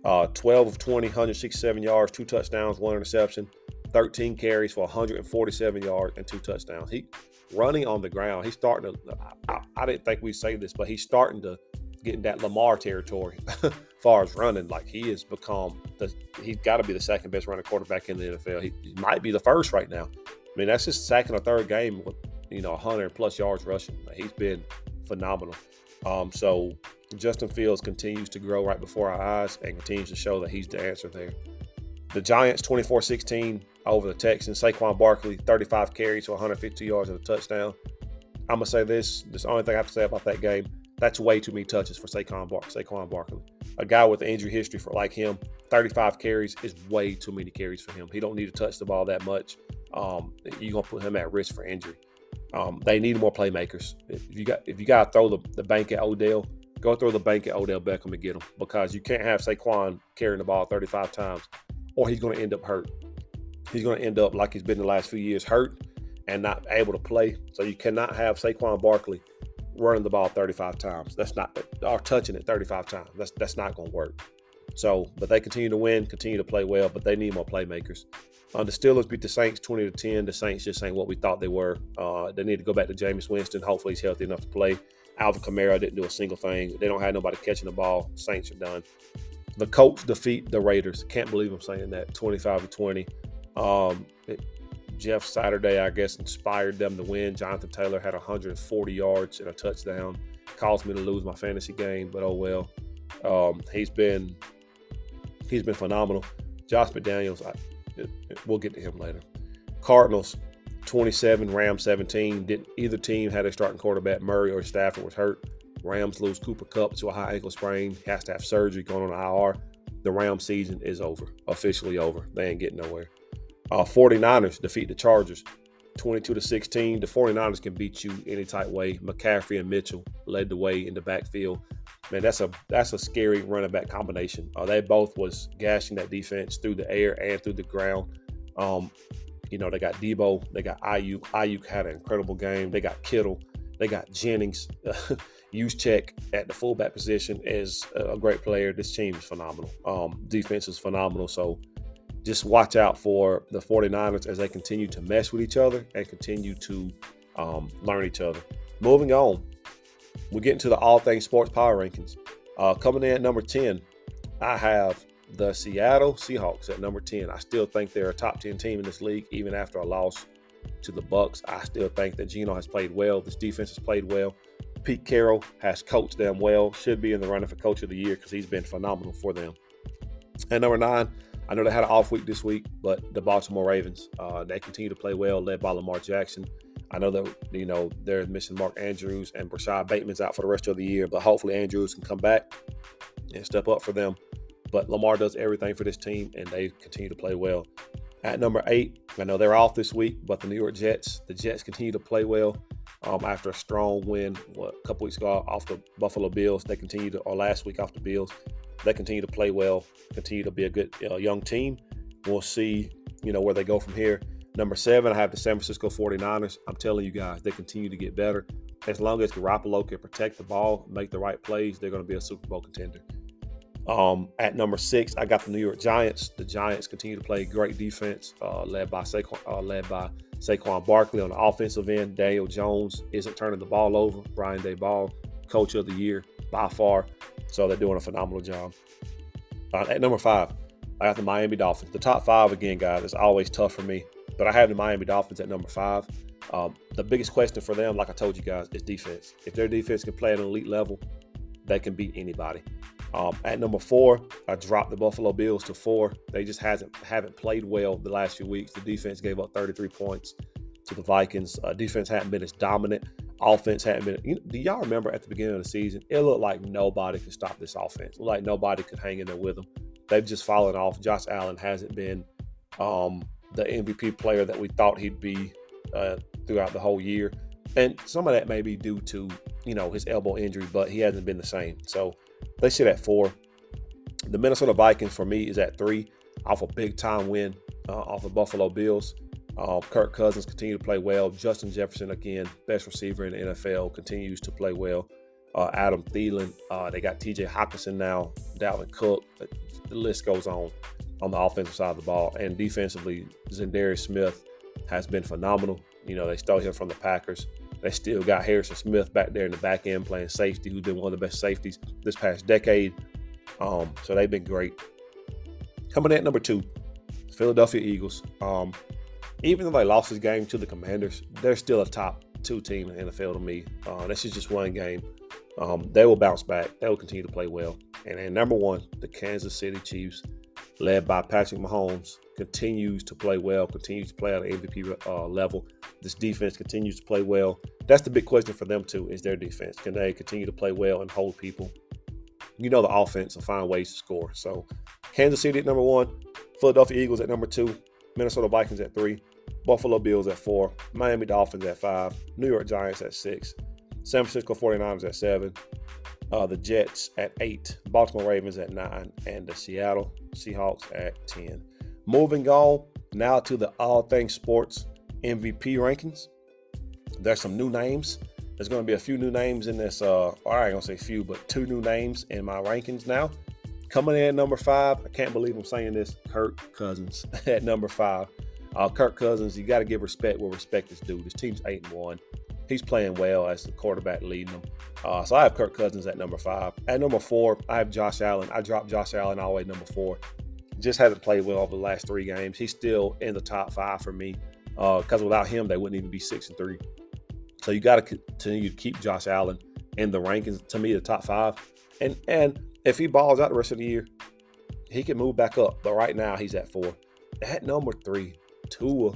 Uh, 12 of 20, 167 yards, two touchdowns, one interception, 13 carries for 147 yards and two touchdowns. He running on the ground. He's starting to. I, I didn't think we'd say this, but he's starting to get in that Lamar territory far as running. Like he has become the he's got to be the second best running quarterback in the NFL. He, he, might be the first right now. I mean, that's his second or third game you know 100 plus yards rushing. He's been phenomenal. Um, so Justin Fields continues to grow right before our eyes and continues to show that he's the answer there. The Giants 24 16 over the Texans. Saquon Barkley, 35 carries for 152 yards and a touchdown. I'm gonna say this. This the only thing I have to say about that game. That's way too many touches for Saquon, Bar- Saquon Barkley. A guy with injury history for like him, 35 carries is way too many carries for him. He don't need to touch the ball that much. Um, you're gonna put him at risk for injury. Um, they need more playmakers. If you got if you got to throw the, the bank at Odell, go throw the bank at Odell Beckham and get him because you can't have Saquon carrying the ball 35 times, or he's going to end up hurt. He's going to end up like he's been the last few years, hurt and not able to play. So you cannot have Saquon Barkley running the ball 35 times. That's not or touching it 35 times. That's that's not going to work. So, but they continue to win, continue to play well, but they need more playmakers. Uh, the Steelers beat the Saints 20 to 10. The Saints just ain't what we thought they were. Uh, they need to go back to Jameis Winston. Hopefully, he's healthy enough to play. Alvin Kamara didn't do a single thing. They don't have nobody catching the ball. Saints are done. The Colts defeat the Raiders. Can't believe I'm saying that. 25 to 20. Um, it, Jeff Saturday, I guess, inspired them to win. Jonathan Taylor had 140 yards and a touchdown. Caused me to lose my fantasy game, but oh well. Um, he's been he's been phenomenal. Josh McDaniels, I, we'll get to him later. Cardinals 27, Rams 17. Didn't either team had a starting quarterback. Murray or Stafford was hurt. Rams lose Cooper Kupp to a high ankle sprain. Has to have surgery going on IR. The Rams season is over, officially over. They ain't getting nowhere. Uh, 49ers defeat the Chargers 22 to 16. The 49ers can beat you any type way. McCaffrey and Mitchell led the way in the backfield. Man, that's a that's a scary running back combination. Uh, they both was gashing that defense through the air and through the ground. Um, you know, they got Debo, they got Aiyuk. Aiyuk had an incredible game. They got Kittle, they got Jennings. Juszczyk at the fullback position is a great player. This team is phenomenal. Um, defense is phenomenal. So just watch out for the 49ers as they continue to mesh with each other and continue to um, learn each other. Moving on, we're getting to the All Things Sports Power Rankings. Uh, coming in at number 10, I have the Seattle Seahawks at number 10. I still think they're a top 10 team in this league, even after a loss to the Bucks. I still think that Geno has played well. This defense has played well. Pete Carroll has coached them well. Should be in the running for Coach of the Year because he's been phenomenal for them. And number nine, I know they had an off week this week, but the Baltimore Ravens, uh, they continue to play well, led by Lamar Jackson. I know that you know they're missing Mark Andrews and Rashod Bateman's out for the rest of the year, but hopefully Andrews can come back and step up for them. But Lamar does everything for this team, and they continue to play well. At number eight, I know they're off this week, but the New York Jets, the Jets continue to play well. Um, after a strong win, what, a couple weeks ago off the Buffalo Bills, they continue to, or last week off the Bills, they continue to play well, continue to be a good uh, young team. We'll see, you know, where they go from here. Number seven, I have the San Francisco 49ers. I'm telling you guys, they continue to get better. As long as Garoppolo can protect the ball, make the right plays, they're going to be a Super Bowl contender. Um, at number six, I got the New York Giants. The Giants continue to play great defense, uh, led by Saquon, uh, led by Saquon Barkley on the offensive end. Daniel Jones isn't turning the ball over. Brian Daboll, Coach of the Year by far. So they're doing a phenomenal job. Uh, at number five, I got the Miami Dolphins. The top five again, guys, is always tough for me, but I have the Miami Dolphins at number five. Um, the biggest question for them, like I told you guys, is defense. If their defense can play at an elite level, they can beat anybody. Um, at number four, I dropped the Buffalo Bills to four. They just hasn't haven't played well the last few weeks. The defense gave up 33 points to the Vikings. Uh, defense hadn't been as dominant. Offense hadn't been. You know, do y'all remember at the beginning of the season? It looked like nobody could stop this offense. like nobody could hang in there with them. They've just fallen off. Josh Allen hasn't been um, the MVP player that we thought he'd be uh, throughout the whole year, and some of that may be due to you know his elbow injury, but he hasn't been the same. So they sit at four. The Minnesota Vikings for me is at three, off a big time win uh, off the Buffalo Bills. Uh, Kirk Cousins continue to play well. Justin Jefferson again, best receiver in the NFL, continues to play well. Uh, Adam Thielen, uh, they got T.J. Hockenson now, Dalvin Cook. The list goes on on the offensive side of the ball, and defensively, Za'Darius Smith has been phenomenal. You know, they stole him from the Packers. They still got Harrison Smith back there in the back end playing safety, who's been one of the best safeties this past decade. Um, so they've been great. Coming at number two, Philadelphia Eagles. Um, even though they lost this game to the Commanders, they're still a top two team in the NFL to me. Uh, this is just one game. Um, they will bounce back. They will continue to play well. And then number one, the Kansas City Chiefs, led by Patrick Mahomes, continues to play well, continues to play at an MVP uh, level. This defense continues to play well. That's the big question for them too: is their defense can they continue to play well and hold people? You know the offense will find ways to score. So Kansas City at number one, Philadelphia Eagles at number two, Minnesota Vikings at three, Buffalo Bills at four, Miami Dolphins at five, New York Giants at six, San Francisco 49ers at seven, uh, the Jets at eight, Baltimore Ravens at nine, and the Seattle Seahawks at 10. Moving on now to the All Things Sports MVP rankings. There's some new names. There's going to be a few new names in this. Uh, I ain't gonna say few, but two new names in my rankings now. Coming in at number five, I can't believe I'm saying this. Kirk Cousins at number five. Uh, Kirk Cousins, you got to give respect where respect is due. This team's eight and one. He's playing well as the quarterback leading them. Uh, so I have Kirk Cousins at number five. At number four, I have Josh Allen. I dropped Josh Allen all the way number four. Just hasn't played well over the last three games. He's still in the top five for me because uh, without him, they wouldn't even be six and three. So you got to continue to keep Josh Allen in the rankings. To me, the top five. And and if he balls out the rest of the year, he can move back up. But right now, he's at four. At number three, Tua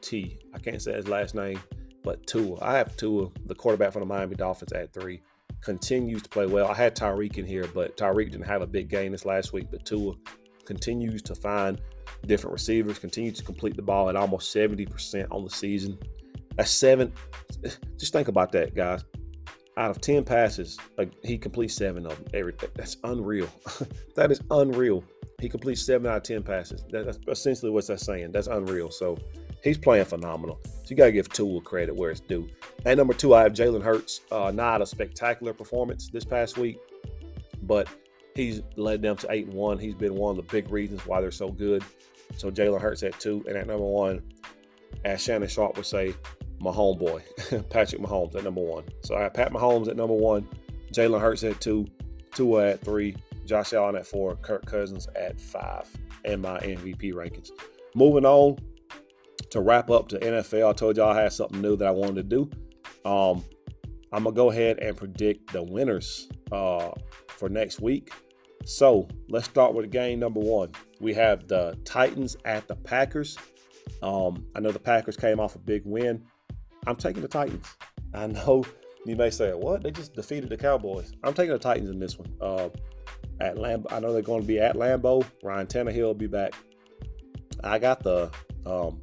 T. I can't say his last name, but Tua. I have Tua, the quarterback for the Miami Dolphins, at three. Continues to play well. I had Tyreek in here, but Tyreek didn't have a big game this last week. But Tua continues to find different receivers, continues to complete the ball at almost 70% on the season. That's seven. Just think about that, guys out of 10 passes, he completes seven of them. That's unreal. that is unreal. He completes seven out of 10 passes. That's essentially what that's saying. That's unreal. So he's playing phenomenal. So you got to give Tua credit where it's due. And number two, I have Jalen Hurts. Uh, not a spectacular performance this past week, but he's led them to eight and one. He's been one of the big reasons why they're so good. So Jalen Hurts at two, and at number one, as Shannon Sharpe would say, my homeboy, Patrick Mahomes at number one. So I have Pat Mahomes at number one, Jalen Hurts at two, Tua at three, Josh Allen at four, Kirk Cousins at five, and my MVP rankings. Moving on to wrap up to NFL, I told y'all I had something new that I wanted to do. Um, I'm gonna go ahead and predict the winners uh, for next week. So let's start with game number one. We have the Titans at the Packers. Um, I know the Packers came off a big win. I'm taking the Titans. I know you may say, "What? They just defeated the Cowboys." I'm taking the Titans in this one. Uh, at Lamb, I know they're going to be at Lambeau. Ryan Tannehill will be back. I got the um,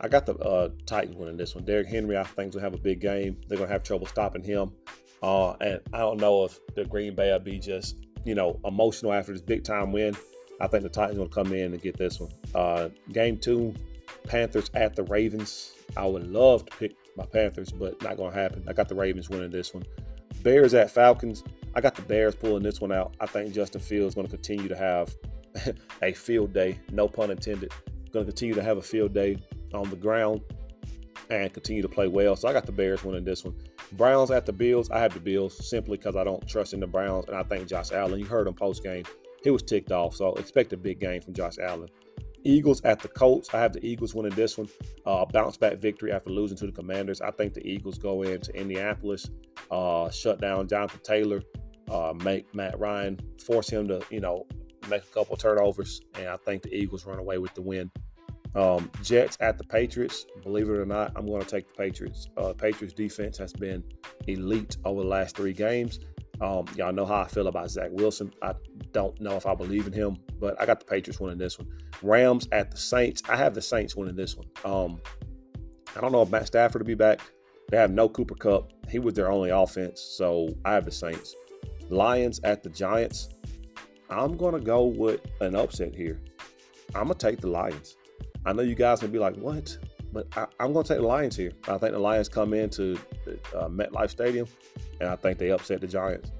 I got the uh, Titans winning this one. Derrick Henry, I think, will have a big game. They're going to have trouble stopping him. Uh, and I don't know if the Green Bay will be just you know emotional after this big time win. I think the Titans will come in and get this one. Uh, game two, Panthers at the Ravens. I would love to pick my Panthers, but not going to happen. I got the Ravens winning this one. Bears at Falcons. I got the Bears pulling this one out. I think Justin Fields is going to continue to have a field day, no pun intended. Going to continue to have a field day on the ground and continue to play well. So I got the Bears winning this one. Browns at the Bills. I have the Bills simply because I don't trust in the Browns, and I think Josh Allen. You heard him post game; he was ticked off. So expect a big game from Josh Allen. Eagles at the Colts. I have the Eagles winning this one. Uh, bounce back victory after losing to the Commanders. I think the Eagles go into Indianapolis, uh, shut down Jonathan Taylor, uh, make Matt Ryan, force him to, you know, make a couple turnovers, and I think the Eagles run away with the win. Um, Jets at the Patriots. Believe it or not, I'm going to take the Patriots. Uh, Patriots defense has been elite over the last three games. Um, y'all know how I feel about Zach Wilson. I don't know if I believe in him, but I got the Patriots winning this one. Rams at the Saints. I have the Saints winning this one. Um, I don't know if Matt Stafford will be back. They have no Cooper Kupp. He was their only offense, so I have the Saints. Lions at the Giants. I'm gonna go with an upset here. I'm gonna take the Lions. I know you guys gonna be like, "What?" But I, am gonna take the Lions here. I think the Lions come into uh, MetLife Stadium and I think they upset the Giants.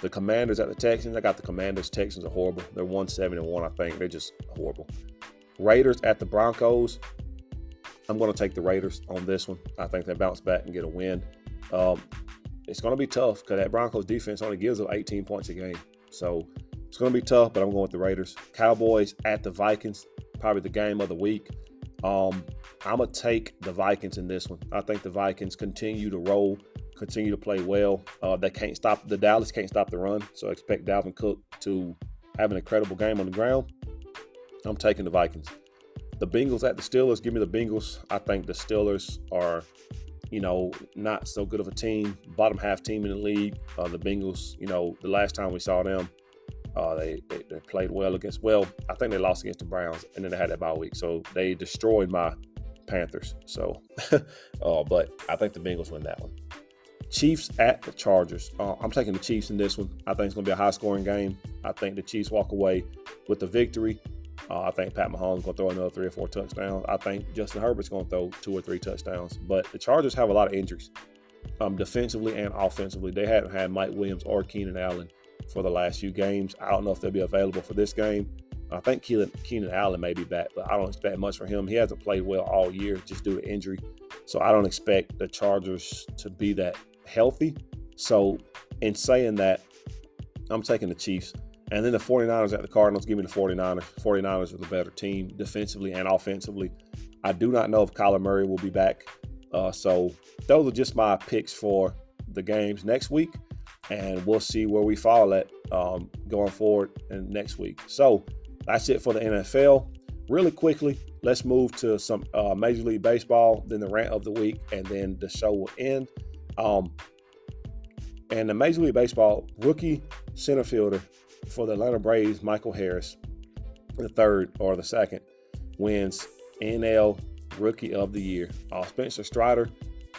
The Commanders at the Texans, I got the Commanders. Texans are horrible. They're one seven and one. I think they're just horrible. Raiders at the Broncos. I'm going to take the Raiders on this one. I think they bounce back and get a win. Um, it's going to be tough because that Broncos defense only gives up 18 points a game. So it's going to be tough, but I'm going with the Raiders. Cowboys at the Vikings, probably the game of the week. Um, I'm going to take the Vikings in this one. I think the Vikings continue to roll continue to play well. Uh, they can't stop the Dallas can't stop the run, so expect Dalvin Cook to have an incredible game on the ground. I'm taking the Vikings. The Bengals at the Steelers. Give me the Bengals. I think the Steelers are, you know, not so good of a team. Bottom half team in the league. Uh, the Bengals. You know, the last time we saw them, uh, they, they, they played well against. Well, I think they lost against the Browns, and then they had that bye week. So they destroyed my Panthers. So, uh, but I think the Bengals win that one. Chiefs at the Chargers. Uh, I'm taking the Chiefs in this one. I think it's going to be a high scoring game. I think the Chiefs walk away with the victory. Uh, I think Pat Mahomes going to throw another three or four touchdowns. I think Justin Herbert's going to throw two or three touchdowns. But the Chargers have a lot of injuries, um, defensively and offensively. They haven't had Mike Williams or Keenan Allen for the last few games. I don't know if they'll be available for this game. I think Keenan, Keenan Allen may be back, but I don't expect much from him. He hasn't played well all year just due to injury. So I don't expect the Chargers to be that healthy. So, in saying that, I'm taking the Chiefs. And then the 49ers at the Cardinals. Give me the 49ers. 49ers are the better team defensively and offensively. I do not know if Kyler Murray will be back. Uh, so, those are just my picks for the games next week. And we'll see where we fall at um, going forward and next week. So, that's it for the NFL. Really quickly, let's move to some uh, Major League Baseball, then the rant of the week, and then the show will end. Um, and the Major League Baseball rookie center fielder for the Atlanta Braves, Michael Harris, the third or the second, wins NL Rookie of the Year. Uh, Spencer Strider,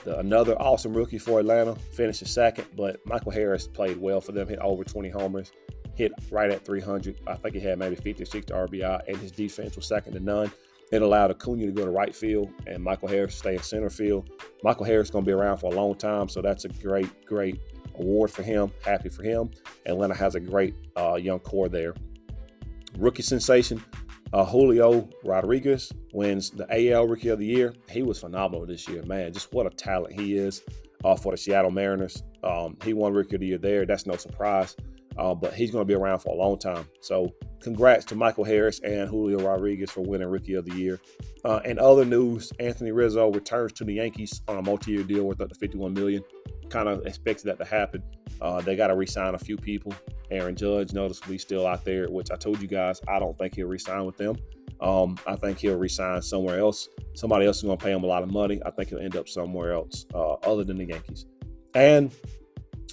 the, another awesome rookie for Atlanta, finishes second, but Michael Harris played well for them, hit over 20 homers, hit right at 300. I think he had maybe 50 or 60 RBI, and his defense was second to none. It allowed Acuna to go to right field and Michael Harris stay in center field. Michael Harris is going to be around for a long time, so that's a great, great award for him. Happy for him. Atlanta has a great uh, young core there. Rookie sensation, uh, Julio Rodriguez wins the AL Rookie of the Year. He was phenomenal this year, man. Just what a talent he is uh, for the Seattle Mariners. Um, he won Rookie of the Year there. That's no surprise uh, but he's going to be around for a long time. So, congrats to Michael Harris and Julio Rodriguez for winning Rookie of the Year. Uh, and other news: Anthony Rizzo returns to the Yankees on a multi-year deal worth up to 51 million. Kind of expected that to happen. Uh, they got to re-sign a few people. Aaron Judge noticeably still out there, which I told you guys I don't think he'll re-sign with them. Um, I think he'll resign somewhere else. Somebody else is going to pay him a lot of money. I think he'll end up somewhere else uh, other than the Yankees. And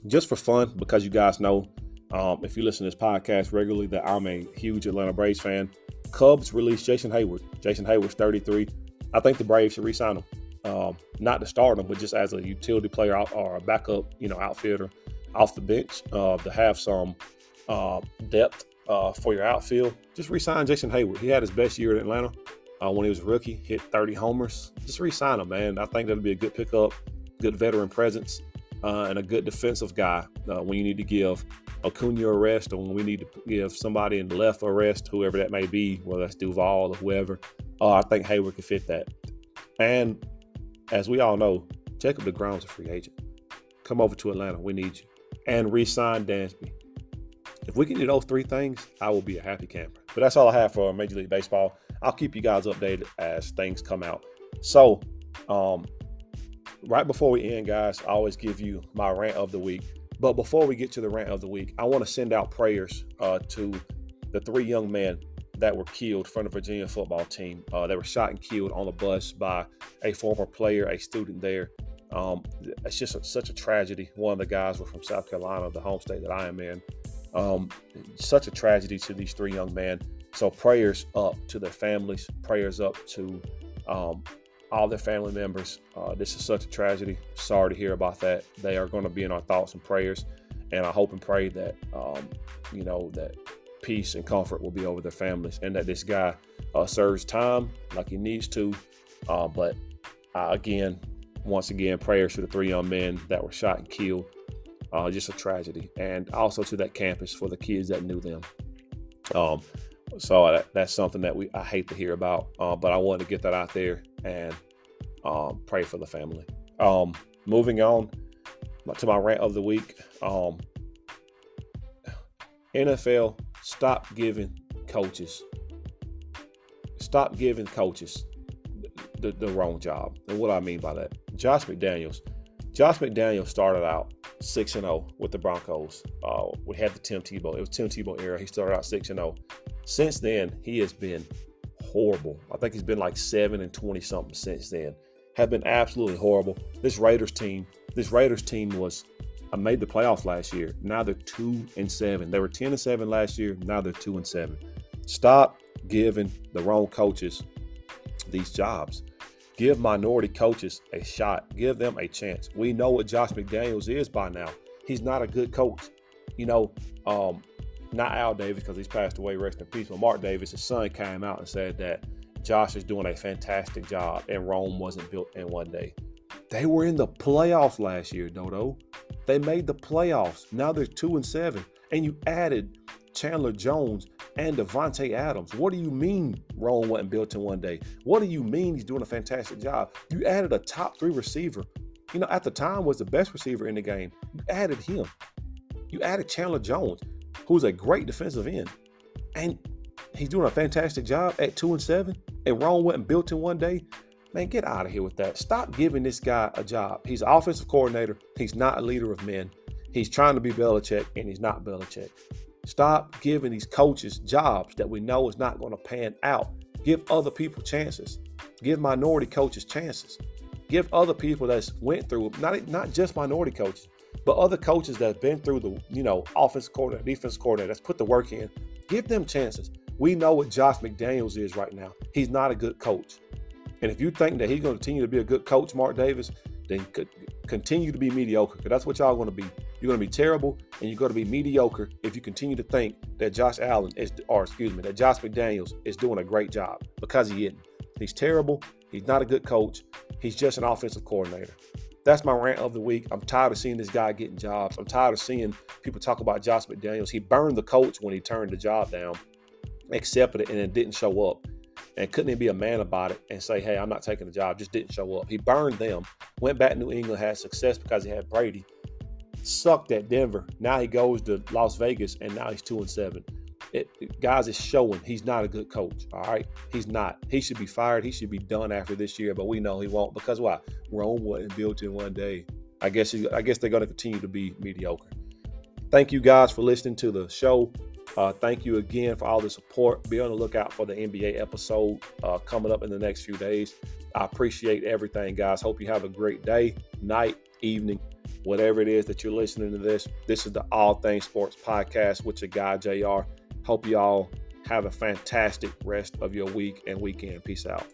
just for fun, because you guys know um, if you listen to this podcast regularly, that I'm a huge Atlanta Braves fan. Cubs released Jason Heyward. Jason Heyward's 33. I think the Braves should re-sign him. Um, not to start him, but just as a utility player or a backup, you know, outfielder off the bench uh, to have some uh, depth uh, for your outfield. Just re-sign Jason Heyward. He had his best year in Atlanta uh, when he was a rookie. Hit 30 homers. Just re-sign him, man. I think that'll be a good pickup, good veteran presence, uh, and a good defensive guy uh, when you need to give Acuna a rest or when we need to give somebody in the left a rest, whoever that may be, whether that's Duvall or whoever. I think Heyward can fit that. And as we all know, Jacob DeGrom's a free agent. Come over to Atlanta. We need you. And re-sign Dansby. If we can do those three things, I will be a happy camper. But that's all I have for Major League Baseball. I'll keep you guys updated as things come out. So, um, right before we end, guys, I always give you my rant of the week. But before we get to the rant of the week, I want to send out prayers uh, to the three young men that were killed from the Virginia football team. Uh, they were shot and killed on a bus by a former player, a student there. Um, it's just a, such a tragedy. One of the guys were from South Carolina, the home state that I am in. Um, such a tragedy to these three young men. So prayers up to their families, prayers up to um, all their family members. Uh, this is such a tragedy. Sorry to hear about that. They are going to be in our thoughts and prayers, and I hope and pray that um, you know that peace and comfort will be over their families, and that this guy uh, serves time like he needs to. Uh, but again, once again, prayers to the three young men that were shot and killed. Uh, just a tragedy, and also to that campus for the kids that knew them. Um, so that, that's something that we I hate to hear about, uh, but I wanted to get that out there and um, pray for the family. Um, moving on to my rant of the week. Um, NFL, stop giving coaches, stop giving coaches the, the wrong job. And what I mean by that, Josh McDaniels. Josh McDaniels started out six and zero oh with the Broncos. Uh, we had the Tim Tebow. It was Tim Tebow era. He started out six and zero. Since then, he has been horrible. I think he's been like seven and twenty something since then. Have been absolutely horrible. This Raiders team, this Raiders team was I made the playoffs last year. Now they're two and seven. They were ten and seven last year. Now they're two and seven. Stop giving the wrong coaches these jobs. Give minority coaches a shot. Give them a chance. We know what Josh McDaniels is by now. He's not a good coach. You know, um, not Al Davis because he's passed away, rest in peace. But Mark Davis, his son, came out and said that Josh is doing a fantastic job and Rome wasn't built in one day. They were in the playoffs last year, Dodo. They made the playoffs. Now they're two and seven. And you added Chandler Jones and Davante Adams. What do you mean Rome wasn't built in one day? What do you mean he's doing a fantastic job? You added a top three receiver. You know, at the time was the best receiver in the game. You added him. You added Chandler Jones, who's a great defensive end. And he's doing a fantastic job at two and seven. And Rome wasn't built in one day. Man, get out of here with that. Stop giving this guy a job. He's offensive coordinator. He's not a leader of men. He's trying to be Belichick, and he's not Belichick. Stop giving these coaches jobs that we know is not going to pan out. Give other people chances. Give minority coaches chances. Give other people that's went through not not just minority coaches, but other coaches that have been through the you know offense coordinator, defense coordinator, that's put the work in. Give them chances. We know what Josh McDaniels is right now. He's not a good coach. And if you think that he's going to continue to be a good coach, Mark Davis, then continue to be mediocre because that's what y'all going to be. You're going to be terrible and you're going to be mediocre if you continue to think that Josh Allen is, or excuse me, that Josh McDaniels is doing a great job because he isn't. He's terrible. He's not a good coach. He's just an offensive coordinator. That's my rant of the week. I'm tired of seeing this guy getting jobs. I'm tired of seeing people talk about Josh McDaniels. He burned the coach when he turned the job down, accepted it, and it didn't show up. And couldn't he be a man about it and say, hey, I'm not taking the job, just didn't show up. He burned them, went back to New England, had success because he had Brady, sucked at Denver. Now he goes to Las Vegas and now he's two and seven. It, it, guys, is showing he's not a good coach. All right, he's not. He should be fired. He should be done after this year. But we know he won't because why? Rome wasn't built in one day. I guess. I guess they're going to continue to be mediocre. Thank you guys for listening to the show. Uh, thank you again for all the support. Be on the lookout for the NBA episode uh, coming up in the next few days. I appreciate everything, guys. Hope you have a great day, night, evening, whatever it is that you're listening to this. This is the All Things Sports Podcast with your guy, JR. Hope you all have a fantastic rest of your week and weekend. Peace out.